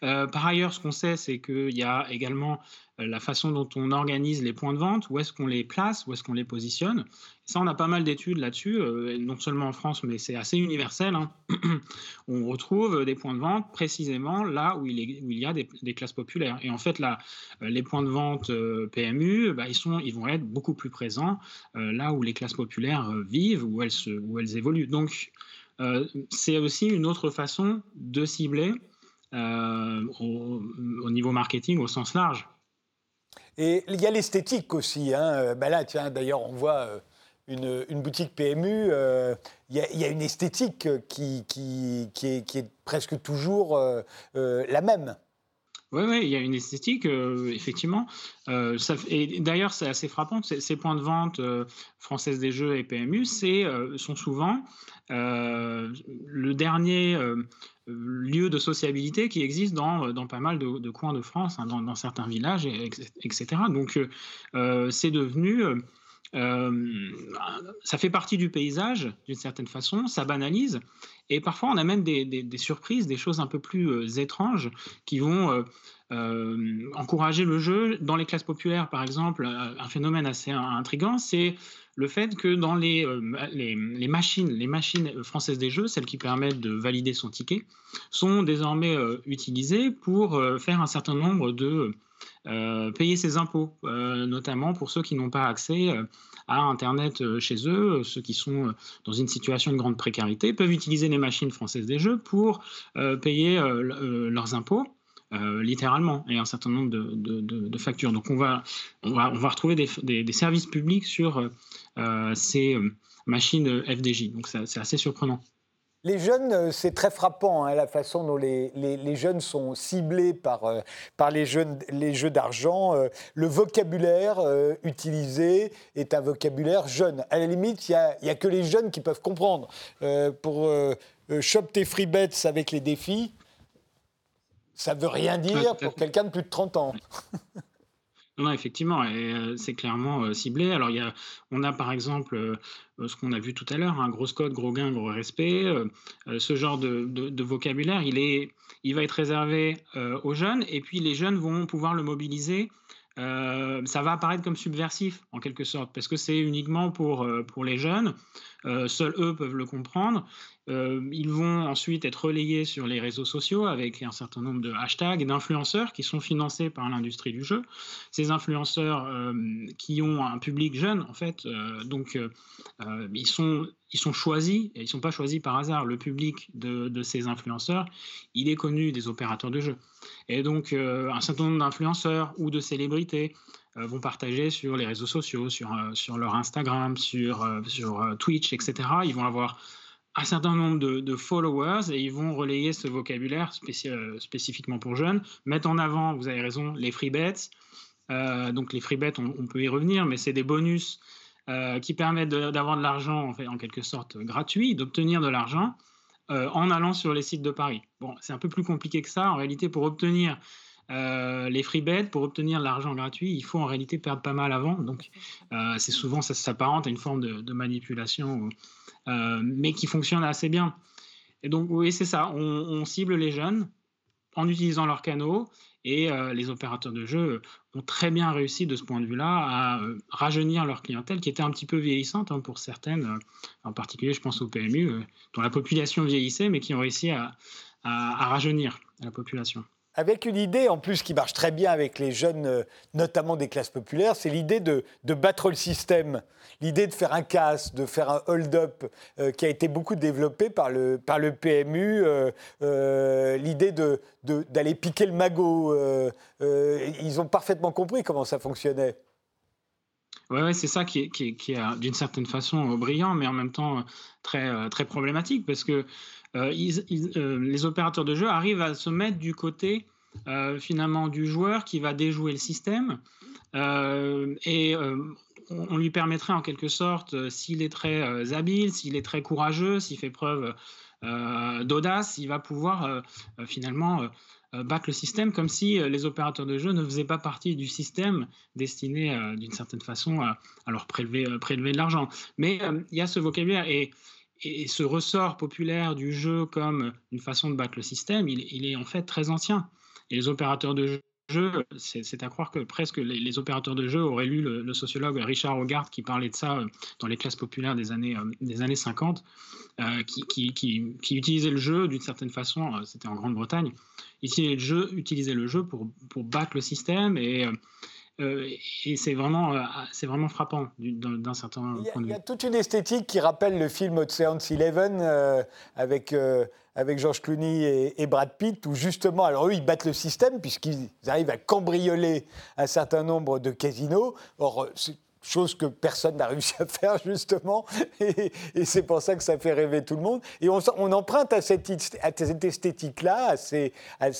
par ailleurs, ce qu'on sait, c'est qu'il y a également la façon dont on organise les points de vente, où est-ce qu'on les place, où est-ce qu'on les positionne. Ça, on a pas mal d'études là-dessus, non seulement en France, mais c'est assez universel. Hein. (clears throat) on retrouve des points de vente précisément là où il, y a des, classes populaires. Et en fait, là, les points de vente PMU, bah, ils, vont être beaucoup plus présents là où les classes populaires vivent, où elles évoluent. Donc, c'est aussi une autre façon de cibler au, niveau marketing au sens large. Et il y a l'esthétique aussi. Hein. Euh, ben là, tiens, d'ailleurs, on voit euh, une, une, boutique PMU. Euh, il, y a, une esthétique qui, qui, qui, est, qui est, presque toujours la même. Oui, oui, il y a une esthétique, effectivement. ça, et d'ailleurs, c'est assez frappant. Ces points de vente françaises des jeux et PMU c'est, sont souvent le dernier lieu de sociabilité qui existe dans, euh, dans pas mal de, coins de France, hein, dans, certains villages, etc. Donc euh, euh, c'est devenu... ça fait partie du paysage d'une certaine façon, ça banalise, et parfois on a même des, surprises, des choses un peu plus étranges qui vont encourager le jeu. Dans les classes populaires, par exemple, un phénomène assez intrigant, c'est le fait que dans les, euh, machines, les machines françaises des jeux, celles qui permettent de valider son ticket, sont désormais euh, utilisées pour euh, faire un certain nombre de payer ses impôts, notamment pour ceux qui n'ont pas accès à Internet chez eux, ceux qui sont dans une situation de grande précarité, peuvent utiliser les machines françaises des jeux pour payer leurs impôts. littéralement, et un certain nombre de, factures. Donc on va, on va, on va retrouver des, services publics sur euh, ces euh, machines FDJ. Donc c'est assez surprenant. Les jeunes, euh, c'est très frappant, hein, la façon dont les, les, jeunes sont ciblés par, par les, jeunes, les jeux d'argent. le vocabulaire utilisé est un vocabulaire jeune. À la limite, il n'y a, a, que les jeunes qui peuvent comprendre. pour shop tes free bets avec les défis, ça ne veut rien dire pour quelqu'un de plus de 30 ans. (laughs) Non, effectivement, et c'est clairement ciblé. Alors, y a, on a par exemple ce qu'on a vu tout à l'heure, un hein, gros code, gros gain, gros respect. ce genre de, de, vocabulaire, il, est, il va être réservé aux jeunes, et puis les jeunes vont pouvoir le mobiliser. ça va apparaître comme subversif en quelque sorte, parce que c'est uniquement pour, pour les jeunes. Seuls eux peuvent le comprendre. Euh, ils vont ensuite être relayés sur les réseaux sociaux avec un certain nombre de hashtags et d'influenceurs qui sont financés par l'industrie du jeu. Ces influenceurs euh, qui ont un public jeune, en fait, euh, donc ils, sont, ils sont choisis, et ils ne sont pas choisis par hasard. Le public de, de, ces influenceurs, il est connu des opérateurs de jeu. Et donc, un certain nombre d'influenceurs ou de célébrités vont partager sur les réseaux sociaux, sur, sur leur Instagram, sur, sur Twitch, etc. Ils vont avoir un certain nombre de, followers et ils vont relayer ce vocabulaire euh, spécifiquement pour jeunes, mettre en avant, vous avez raison, les free bets. Euh, donc les free bets, on, peut y revenir, mais c'est des bonus euh, qui permettent d'avoir de, l'argent en, fait, en quelque sorte gratuit, d'obtenir de l'argent en allant sur les sites de Paris. Bon, c'est un peu plus compliqué que ça. En réalité, pour obtenir les free bets, pour obtenir l'argent gratuit, il faut en réalité perdre pas mal avant. Donc, c'est souvent, ça s'apparente à une forme de, de manipulation euh, mais qui fonctionne assez bien. Et donc, oui, c'est ça. On, cible les jeunes en utilisant leurs canaux et euh, les opérateurs de jeu ont très bien réussi de ce point de vue-là à euh, rajeunir leur clientèle qui était un petit peu vieillissante hein, pour certaines, en particulier je pense au PMU, dont la population vieillissait mais qui ont réussi à rajeunir la population avec une idée en plus qui marche très bien avec les jeunes, euh, notamment des classes populaires, c'est l'idée de, battre le système, l'idée de faire un casse, de faire un hold-up, euh, qui a été beaucoup développé par le, par le PMU, euh, l'idée d'aller de, d'aller piquer le magot. ils ont parfaitement compris comment ça fonctionnait. Oui, ouais, c'est ça qui est, est d'une certaine façon brillant, mais en même temps très, très problématique, parce que euh, euh, les opérateurs de jeu arrivent à se mettre du côté euh, finalement du joueur qui va déjouer le système et on lui permettrait en quelque sorte, s'il est très habile, s'il est très courageux, s'il fait preuve d'audace, il va pouvoir finalement battre le système comme si les opérateurs de jeu ne faisaient pas partie du système destiné d'une certaine façon à, leur prélever, prélever de l'argent. Mais il y a ce vocabulaire et et ce ressort populaire du jeu comme une façon de battre le système, il, est en fait très ancien. Et les opérateurs de jeu, c'est à croire que presque les, opérateurs de jeu auraient lu le, sociologue Richard Hogarth qui parlait de ça dans les classes populaires des années, des années 50, qui, qui, qui, utilisait le jeu d'une certaine façon, c'était en Grande-Bretagne, utilisait le jeu, utilisait le jeu pour, pour battre le système et euh, et c'est vraiment, euh, c'est vraiment frappant d'un certain point de vue. Il y a toute une esthétique qui rappelle le film Ocean's Eleven euh, avec, avec George Clooney et, Brad Pitt, où justement, alors eux, ils battent le système puisqu'ils arrivent à cambrioler un certain nombre de casinos. Or, chose que personne n'a réussi à faire (laughs) justement, et, c'est pour ça que ça fait rêver tout le monde. Et on, emprunte à cette, esthétique-là, à,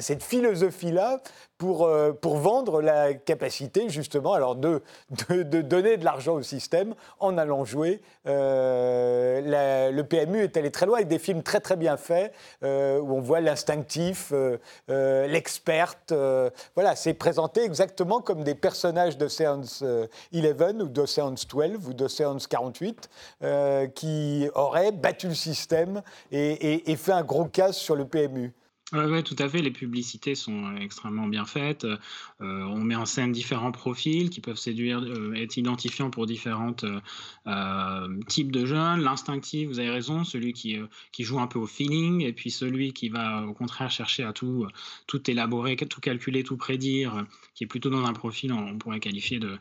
cette philosophie-là, pour, euh, pour vendre la capacité justement alors de, de, donner de l'argent au système en allant jouer. Euh, le PMU est allé très loin avec des films très très bien faits euh, où on voit l'instinctif, l'experte. voilà, c'est présenté exactement comme des personnages de Séance 11 ou d'Ocean's 12 ou d'Ocean's 48 qui auraient battu le système et fait un gros casse sur le PMU. Oui, tout à fait. Les publicités sont euh, extrêmement bien faites. Euh, on met en scène différents profils qui peuvent séduire, euh, être identifiants pour différents types de jeunes. L'instinctif, vous avez raison, celui qui, qui joue un peu au feeling, et puis celui qui va au contraire chercher à tout, tout élaborer, tout calculer, tout prédire, qui est plutôt dans un profil, on pourrait qualifier de,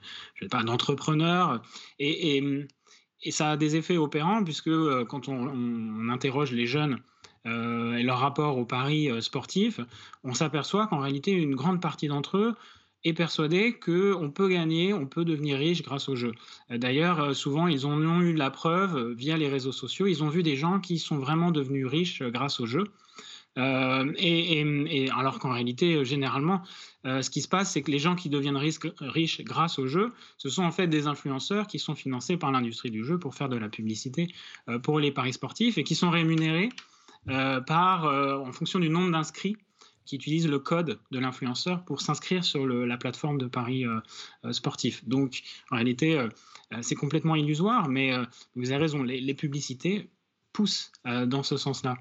pas, d'entrepreneur. Et, et, ça a des effets opérants, puisque quand on interroge les jeunes, euh, et leur rapport au pari euh, sportif, on s'aperçoit qu'en réalité, une grande partie d'entre eux est persuadée qu'on peut gagner, on peut devenir riche grâce au jeu. Euh, d'ailleurs, souvent, ils ont eu la preuve via les réseaux sociaux. Ils ont vu des gens qui sont vraiment devenus riches grâce au jeu. et, alors qu'en réalité, généralement, ce qui se passe, c'est que les gens qui deviennent riches grâce au jeu, ce sont en fait des influenceurs qui sont financés par l'industrie du jeu pour faire de la publicité pour les paris sportifs et qui sont rémunérés par, euh, en fonction du nombre d'inscrits qui utilisent le code de l'influenceur pour s'inscrire sur la plateforme de paris euh, sportif. Donc, en réalité, c'est complètement illusoire, mais vous avez raison, les, publicités poussent dans ce sens-là.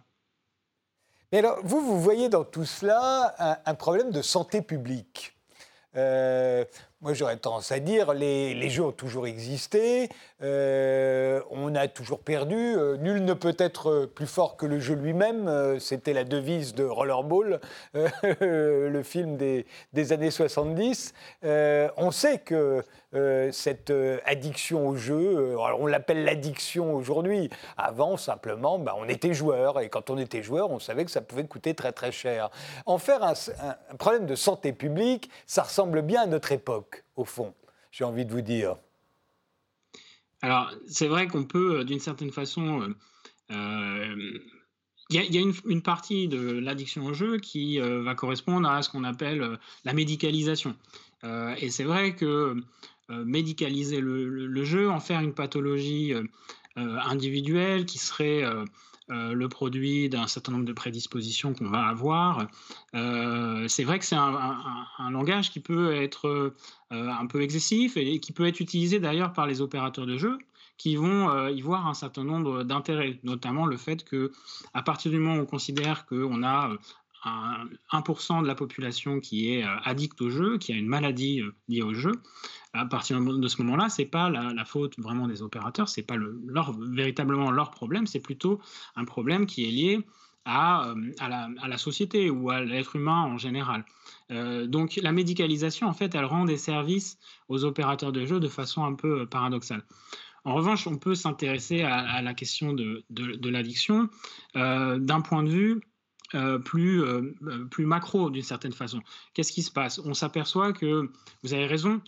Mais alors, vous, vous voyez dans tout cela un, problème de santé publique. moi, j'aurais tendance à dire les, les jeux ont toujours existé, euh, on a toujours perdu. Euh, nul ne peut être plus fort que le jeu lui-même. Euh, c'était la devise de Rollerball, (laughs) le film des, années 70. on sait que cette addiction au jeu, on l'appelle l'addiction aujourd'hui. Avant, simplement, bah, on était joueur. Et quand on était joueur, on savait que ça pouvait coûter très très cher. En faire un problème de santé publique, ça ressemble bien à notre époque, au fond, j'ai envie de vous dire. Alors, c'est vrai qu'on peut, euh, d'une certaine façon, euh, euh, il y a, une, partie de l'addiction au jeu qui va correspondre à ce qu'on appelle la médicalisation. et c'est vrai que médicaliser le, jeu, en faire une pathologie individuelle qui serait euh, le produit d'un certain nombre de prédispositions qu'on va avoir. Euh, c'est vrai que c'est un, langage qui peut être euh, un peu excessif et, qui peut être utilisé d'ailleurs par les opérateurs de jeu qui vont y voir un certain nombre d'intérêts, notamment le fait que à partir du moment où on considère qu'on a un 1% de la population qui est addict au jeu, qui a une maladie liée au jeu, à partir de ce moment-là, c'est pas la, faute vraiment des opérateurs, c'est pas le, leur, véritablement leur problème, c'est plutôt un problème qui est lié à, euh, la, société ou à l'être humain en général. Euh, donc la médicalisation, en fait, elle rend des services aux opérateurs de jeu de façon un peu euh, paradoxale. En revanche, on peut s'intéresser à, la question de, l'addiction d'un point de vue plus, plus macro d'une certaine façon. Qu'est-ce qui se passe? On s'aperçoit que, vous avez raison,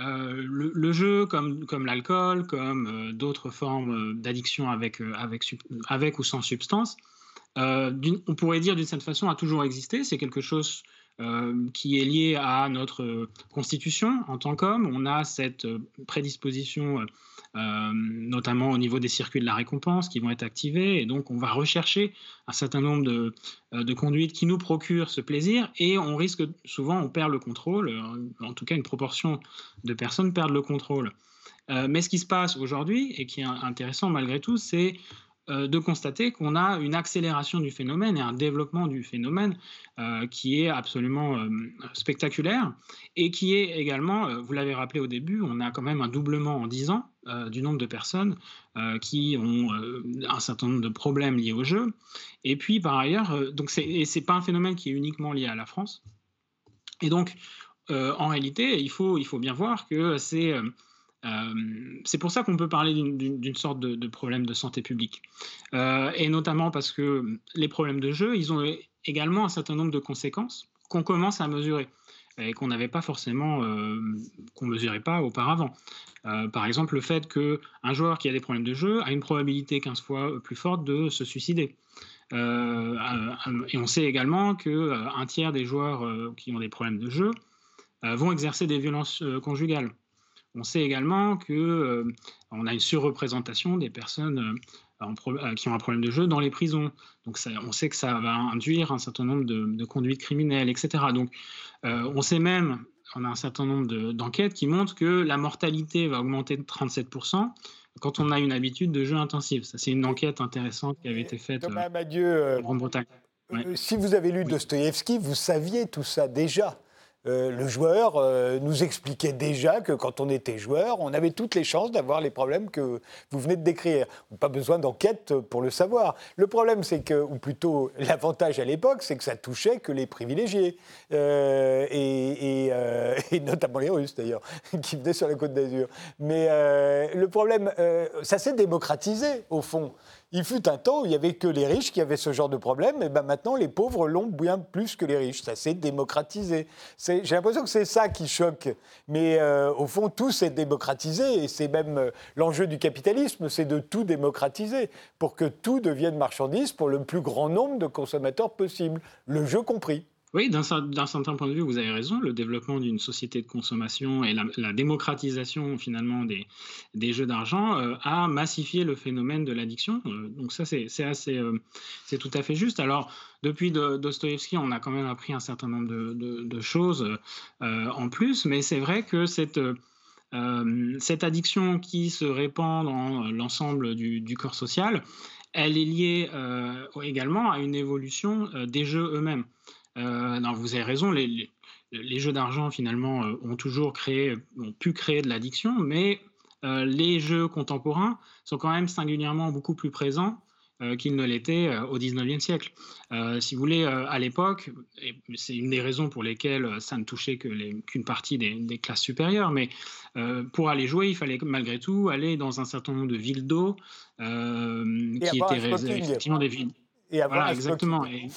euh, le, jeu, comme, l'alcool, comme euh, d'autres formes euh, d'addiction avec ou sans substance, on pourrait dire d'une certaine façon a toujours existé. C'est quelque chose qui est lié à notre constitution en tant qu'homme. On a cette prédisposition euh, notamment au niveau des circuits de la récompense qui vont être activés. Et donc, on va rechercher un certain nombre de, euh, conduites qui nous procurent ce plaisir et on risque souvent, on perd le contrôle, euh, en tout cas une proportion de personnes perdent le contrôle. mais ce qui se passe aujourd'hui et qui est intéressant malgré tout, c'est euh, de constater qu'on a une accélération du phénomène et un développement du phénomène euh, qui est absolument euh, spectaculaire et qui est également, vous l'avez rappelé au début, on a quand même un doublement en 10 ans du nombre de personnes qui ont un certain nombre de problèmes liés au jeu. Et puis par ailleurs, donc c'est, c'est pas un phénomène qui est uniquement lié à la France. Et donc, en réalité, il faut, il faut bien voir que c'est c'est pour ça qu'on peut parler d'une sorte de, problème de santé publique. et notamment parce que les problèmes de jeu, ils ont également un certain nombre de conséquences qu'on commence à mesurer et qu'on n'avait pas forcément, qu'on mesurait pas auparavant. par exemple, le fait qu'un joueur qui a des problèmes de jeu a une probabilité 15 fois plus forte de se suicider. et on sait également qu'un tiers des joueurs qui ont des problèmes de jeu vont exercer des violences conjugales. On sait également qu'on euh, a une surreprésentation des personnes euh, euh, qui ont un problème de jeu dans les prisons. Donc on sait que ça va induire un certain nombre de, conduites criminelles, etc. Donc on sait même, on a un certain nombre d'enquêtes qui montrent que la mortalité va augmenter de 37% quand on a une habitude de jeu intensif. Ça, c'est une enquête intéressante qui avait été faite en Grande-Bretagne. Si vous avez lu Dostoïevski, vous saviez tout ça déjà. Euh, le joueur euh, nous expliquait déjà que quand on était joueur, on avait toutes les chances d'avoir les problèmes que vous venez de décrire. Pas besoin d'enquête pour le savoir. Le problème, c'est que, ou plutôt l'avantage à l'époque, c'est que ça touchait que les privilégiés, euh, et, et, (laughs) notamment les Russes d'ailleurs, (laughs) qui venaient sur la côte d'Azur. Mais le problème, ça s'est démocratisé au fond. Il fut un temps où il n'y avait que les riches qui avaient ce genre de problème, et ben maintenant les pauvres l'ont bien plus que les riches. Ça s'est démocratisé. J'ai l'impression que c'est ça qui choque. Mais euh, au fond, tout s'est démocratisé, et c'est même euh, l'enjeu du capitalisme, c'est de tout démocratiser, pour que tout devienne marchandise pour le plus grand nombre de consommateurs possible, le jeu compris. Oui, d'un certain point de vue, vous avez raison. Le développement d'une société de consommation et la, démocratisation finalement des, jeux d'argent euh, a massifié le phénomène de l'addiction. Euh, donc ça, euh, c'est tout à fait juste. Alors, depuis Dostoevsky, on a quand même appris un certain nombre de, de, choses en plus, mais c'est vrai que cette addiction qui se répand dans l'ensemble du, corps social, elle est liée également à une évolution des jeux eux-mêmes. Euh, non, vous avez raison, les, jeux d'argent finalement euh, ont toujours créé, ont pu créer de l'addiction, mais euh, les jeux contemporains sont quand même singulièrement beaucoup plus présents qu'ils ne l'étaient au 19e siècle. si vous voulez, à l'époque, c'est une des raisons pour lesquelles ça ne touchait qu'une partie des, classes supérieures, mais pour aller jouer, il fallait malgré tout aller dans un certain nombre de villes d'eau qui étaient effectivement des villes et avoir voilà, exactement. Et,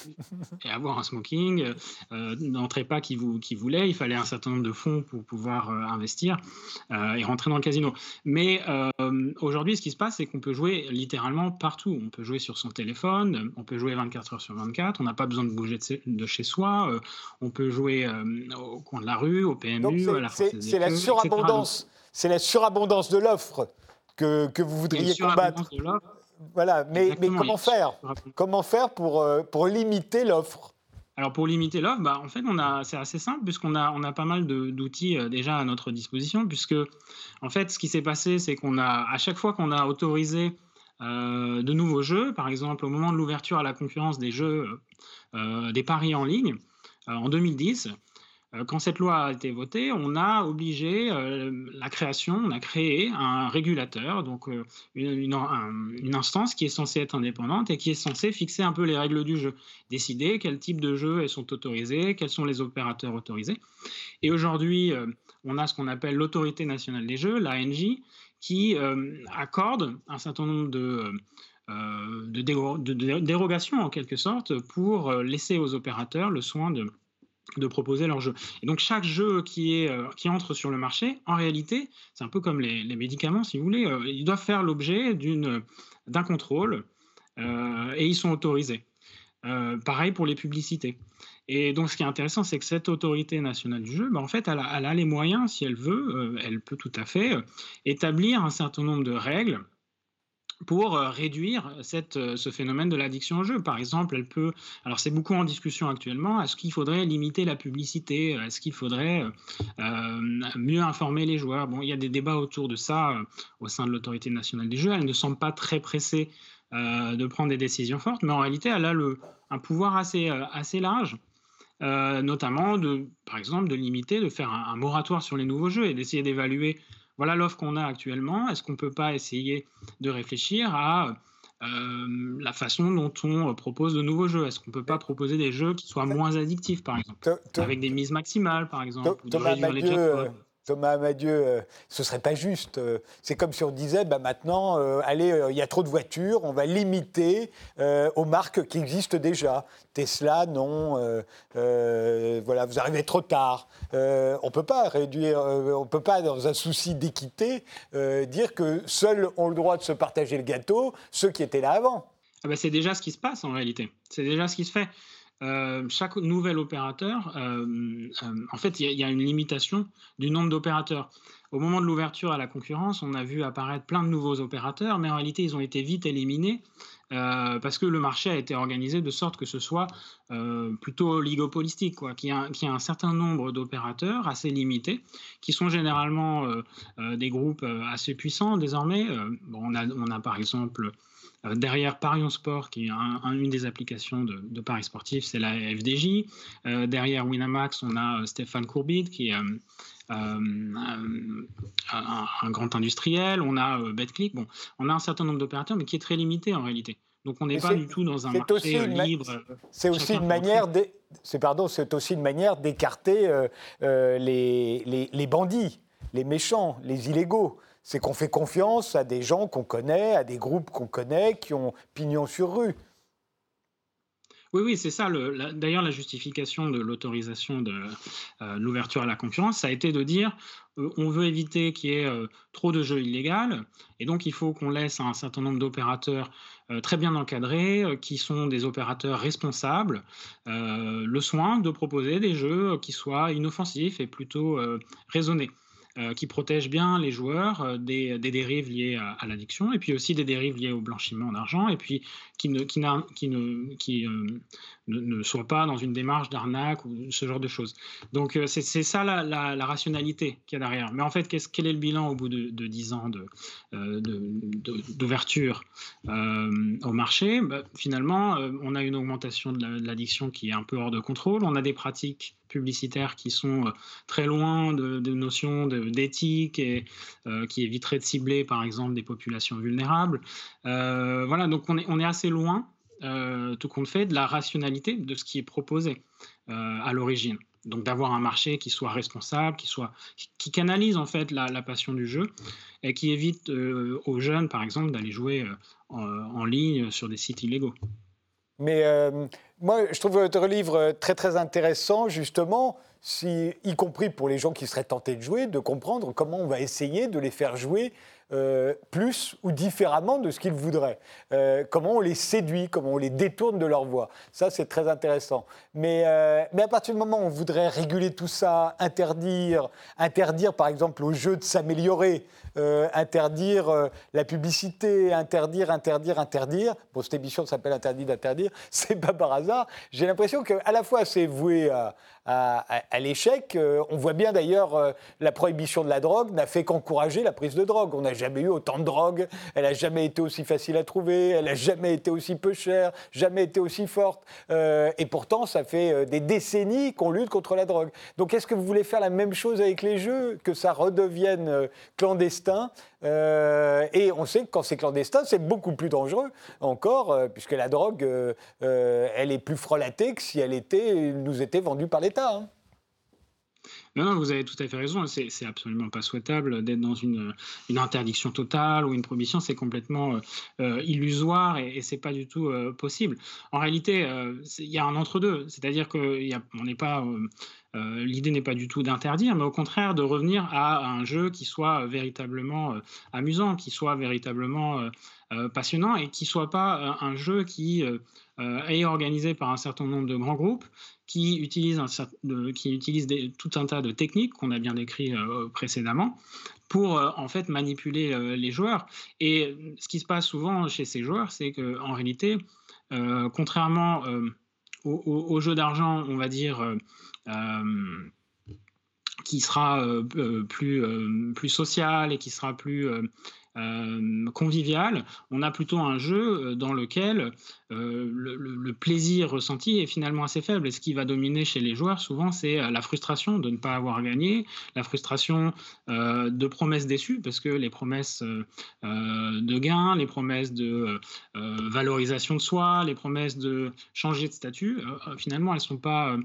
avoir un smoking, euh, n'entrait pas qui, vous, qui voulait, il fallait un certain nombre de fonds pour pouvoir euh, investir euh, et rentrer dans le casino. Mais euh, aujourd'hui, ce qui se passe, c'est qu'on peut jouer littéralement partout. On peut jouer sur son téléphone, on peut jouer 24 heures sur 24, on n'a pas besoin de bouger de, chez soi, on peut jouer au coin de la rue, au PMU, à la C'est la surabondance, c'est la surabondance de l'offre que, que vous voudriez combattre. Voilà, mais, mais comment faire? Comment faire pour, euh, pour limiter l'offre? Alors pour limiter l'offre, bah, en fait, on a, c'est assez simple puisqu'on a, on a pas mal d'outils euh, déjà à notre disposition. Puisque, en fait, ce qui s'est passé, c'est qu'on a, à chaque fois qu'on a autorisé euh, de nouveaux jeux, par exemple au moment de l'ouverture à la concurrence des jeux, des paris en ligne, en 2010, euh, quand cette loi a été votée, on a obligé euh, la création, on a créé un régulateur, donc euh, une, instance qui est censée être indépendante et qui est censée fixer un peu les règles du jeu, décider quel type de jeux sont autorisés, quels sont les opérateurs autorisés. Et aujourd'hui, on a ce qu'on appelle l'autorité nationale des jeux, l'ANJ, qui accorde un certain nombre de, dérogations en quelque sorte pour laisser aux opérateurs le soin de, de proposer leur jeu. Et donc chaque jeu qui, est, euh, qui entre sur le marché, en réalité, c'est un peu comme les, médicaments, si vous voulez, euh, ils doivent faire l'objet d'un contrôle euh, et ils sont autorisés. pareil pour les publicités. Et donc ce qui est intéressant, c'est que cette autorité nationale du jeu, ben, en fait, elle a, elle a, les moyens, si elle veut, elle peut tout à fait établir un certain nombre de règles pour euh, réduire euh, ce phénomène de l'addiction au jeu. Par exemple, elle peut, alors c'est beaucoup en discussion actuellement, est-ce qu'il faudrait limiter la publicité? Est-ce qu'il faudrait euh, mieux informer les joueurs? Bon, il y a des débats autour de ça au sein de l'autorité nationale des jeux. Elle ne semble pas très pressée de prendre des décisions fortes, mais en réalité, elle a un pouvoir assez, assez large. notamment de, par exemple, de limiter, de faire un moratoire sur les nouveaux jeux et d'essayer d'évaluer, voilà l'offre qu'on a actuellement, est-ce qu'on ne peut pas essayer de réfléchir à euh, la façon dont on propose de nouveaux jeux? Est-ce qu'on ne peut pas proposer des jeux qui soient moins addictifs, par exemple? Avec des mises maximales, par exemple ou Thomas, Madieu, Thomas Amadieu, ce serait pas juste. C'est comme si on disait, bah maintenant, euh, allez, il y a trop de voitures, on va limiter aux marques qui existent déjà. Tesla, non. voilà, vous arrivez trop tard. on peut pas réduire, on peut pas, dans un souci d'équité, dire que seuls ont le droit de se partager le gâteau, ceux qui étaient là avant. Ah bah, c'est déjà ce qui se passe en réalité. C'est déjà ce qui se fait. Euh, chaque nouvel opérateur, euh, euh, en fait, il y, a une limitation du nombre d'opérateurs. Au moment de l'ouverture à la concurrence, on a vu apparaître plein de nouveaux opérateurs, mais en réalité, ils ont été vite éliminés parce que le marché a été organisé de sorte que ce soit plutôt oligopolistique, quoi, qu'il y, a un certain nombre d'opérateurs assez limités, qui sont généralement des groupes assez puissants désormais. Bon, on, a, on a par exemple derrière Parion Sport, qui est une des applications de, Paris sportif, c'est la FDJ. Euh, derrière Winamax, on a euh, Stéphane Courbide, qui est un, grand industriel. On a BetClick. Bon, on a un certain nombre d'opérateurs, mais qui est très limité en réalité. Donc on n'est pas du tout dans un marché libre. C'est aussi une manière c'est pardon, c'est aussi une manière d'écarter les, les bandits, les méchants, les illégaux c'est qu'on fait confiance à des gens qu'on connaît, à des groupes qu'on connaît, qui ont pignon sur rue. Oui, oui, c'est ça. D'ailleurs, la justification de l'autorisation de euh, l'ouverture à la concurrence, ça a été de dire euh, on veut éviter qu'il y ait euh, trop de jeux illégaux, et donc il faut qu'on laisse un certain nombre d'opérateurs très bien encadrés, qui sont des opérateurs responsables, le soin de proposer des jeux qui soient inoffensifs et plutôt raisonnés. Euh, qui protège bien les joueurs euh, des, dérives liées à, l'addiction et puis aussi des dérives liées au blanchiment d'argent et puis qui ne, qui, euh, soit pas dans une démarche d'arnaque ou ce genre de choses. Donc c'est ça la, la, rationalité qu'il y a derrière. Mais en fait, quel est le bilan au bout de, de 10 ans d'ouverture au marché? Bah, Finalement, on a une augmentation de l'addiction qui est un peu hors de contrôle. On a des pratiques publicitaires qui sont euh, très loin de, notions d'éthique et euh, qui éviteraient de cibler, par exemple, des populations vulnérables. Euh, voilà, donc on est, on est assez loin, tout compte fait, de la rationalité de ce qui est proposé à l'origine. Donc d'avoir un marché qui soit responsable, qui soit qui canalise en fait la, passion du jeu et qui évite aux jeunes, par exemple, d'aller jouer en, ligne sur des sites illégaux. Mais moi, je trouve votre livre très très intéressant, justement, y compris pour les gens qui seraient tentés de jouer, de comprendre comment on va essayer de les faire jouer euh, plus ou différemment de ce qu'ils voudraient. Euh, comment on les séduit, comment on les détourne de leur voix. Ça, c'est très intéressant. Mais, euh, mais à partir du moment où on voudrait réguler tout ça, interdire, interdire par exemple aux jeux de s'améliorer, interdire la publicité, interdire, interdire, interdire. Bon, cette émission s'appelle Interdit d'interdire, (laughs) c'est pas par hasard. J'ai l'impression qu'à la fois c'est voué à, à, l'échec. Euh, on voit bien d'ailleurs euh, la prohibition de la drogue n'a fait qu'encourager la prise de drogue. On n'a jamais eu autant de drogue, elle n'a jamais été aussi facile à trouver, elle n'a jamais été aussi peu chère, jamais été aussi forte. Euh, et pourtant, ça fait des décennies qu'on lutte contre la drogue. Donc est-ce que vous voulez faire la même chose avec les jeux, que ça redevienne clandestin? Et on sait que quand c'est clandestin, c'est beaucoup plus dangereux encore, puisque la drogue, elle est plus frelatée que si elle nous était vendue par l'État. Hein. Non, non, vous avez tout à fait raison. C'est absolument pas souhaitable d'être dans une, interdiction totale ou une prohibition. C'est complètement illusoire et, et c'est pas du tout possible. En réalité, il y a un entre-deux. C'est-à-dire qu'on n'est pas euh, l'idée n'est pas du tout d'interdire, mais au contraire de revenir à un jeu qui soit véritablement euh, amusant, qui soit véritablement euh, passionnant et qui soit pas un jeu qui est organisé par un certain nombre de grands groupes qui utilisent, qui utilisent tout un tas de techniques qu'on a bien décrites précédemment pour en fait manipuler les joueurs. Et ce qui se passe souvent chez ces joueurs, c'est qu'en réalité, contrairement aux, jeux d'argent, on va dire, euh, qui sera plus, plus social et qui sera plus euh, convivial, on a plutôt un jeu euh, dans lequel euh, le, plaisir ressenti est finalement assez faible. Et ce qui va dominer chez les joueurs, souvent, c'est la frustration de ne pas avoir gagné, la frustration de promesses déçues, parce que les promesses de gain, les promesses de valorisation de soi, les promesses de changer de statut, finalement, elles ne sont pas euh,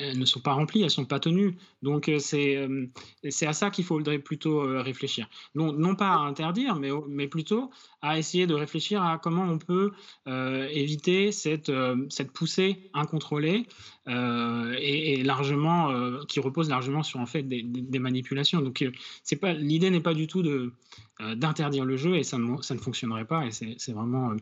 elles ne sont pas remplies, elles ne sont pas tenues. Donc euh, euh, c'est à ça qu'il faudrait plutôt réfléchir. Non, non pas à interdire, mais, mais plutôt à essayer de réfléchir à comment on peut éviter cette, cette poussée incontrôlée et, largement qui repose largement sur en fait des, des, manipulations. Donc c'est pas l'idée n'est pas du tout de d'interdire le jeu et ça ne, ça ne fonctionnerait pas et c'est vraiment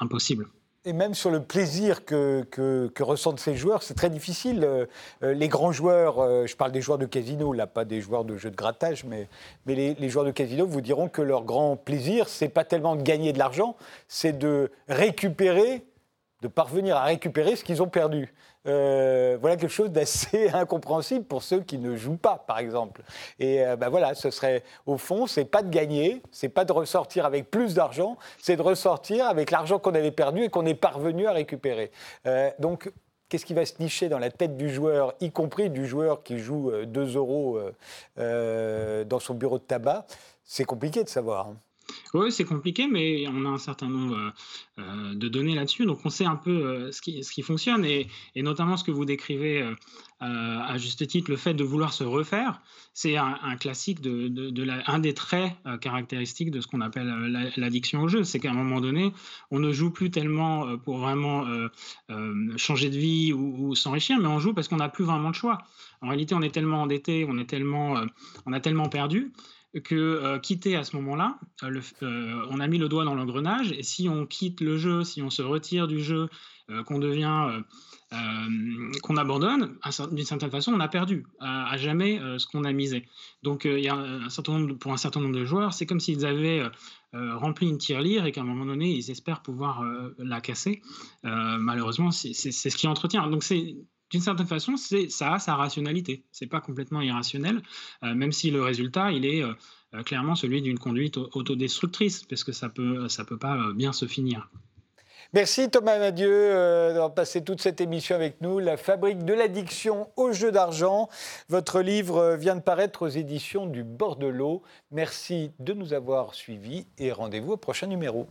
impossible et même sur le plaisir que, que, ressentent ces joueurs, c'est très difficile. Euh, euh, les grands joueurs, euh, je parle des joueurs de casino, là, pas des joueurs de jeux de grattage, mais, les, joueurs de casino vous diront que leur grand plaisir, c'est pas tellement de gagner de l'argent, c'est de récupérer, de parvenir à récupérer ce qu'ils ont perdu. Euh, voilà quelque chose d'assez (laughs) incompréhensible pour ceux qui ne jouent pas, par exemple. Et euh, ben voilà, ce serait, au fond, c'est pas de gagner, c'est pas de ressortir avec plus d'argent, c'est de ressortir avec l'argent qu'on avait perdu et qu'on est parvenu à récupérer. Euh, donc, qu'est-ce qui va se nicher dans la tête du joueur, y compris du joueur qui joue 2 euros dans son bureau de tabac? C'est compliqué de savoir. Hein. Oui, c'est compliqué, mais on a un certain nombre euh, euh, de données là-dessus, donc on sait un peu euh, ce, qui, ce qui fonctionne, et, notamment ce que vous décrivez à juste titre, le fait de vouloir se refaire, c'est un, classique, de, de, un des traits caractéristiques de ce qu'on appelle l'addiction au jeu, c'est qu'à un moment donné, on ne joue plus tellement pour vraiment changer de vie ou, ou s'enrichir, mais on joue parce qu'on n'a plus vraiment de choix. En réalité, on est tellement endetté, on, est tellement, on a tellement perdu que euh, quitter à ce moment-là, euh, euh, on a mis le doigt dans l'engrenage, et si on quitte le jeu, si on se retire du jeu, qu'on devient, qu'on abandonne, d'une certaine façon, on a perdu à, jamais ce qu'on a misé. Donc, pour un certain nombre de joueurs, c'est comme s'ils avaient rempli une tirelire et qu'à un moment donné, ils espèrent pouvoir la casser. malheureusement, c'est ce qui entretient. Donc, c'est d'une certaine façon, ça a sa rationalité. C'est pas complètement irrationnel, euh, même si le résultat, il est euh, euh, clairement celui d'une conduite autodestructrice, parce que ça peut, ça peut pas bien se finir. Merci Thomas Madieu d'avoir passé toute cette émission avec nous. La fabrique de l'addiction au jeu d'argent. Votre livre vient de paraître aux éditions du Bordelot. Merci de nous avoir suivis et rendez-vous au prochain numéro.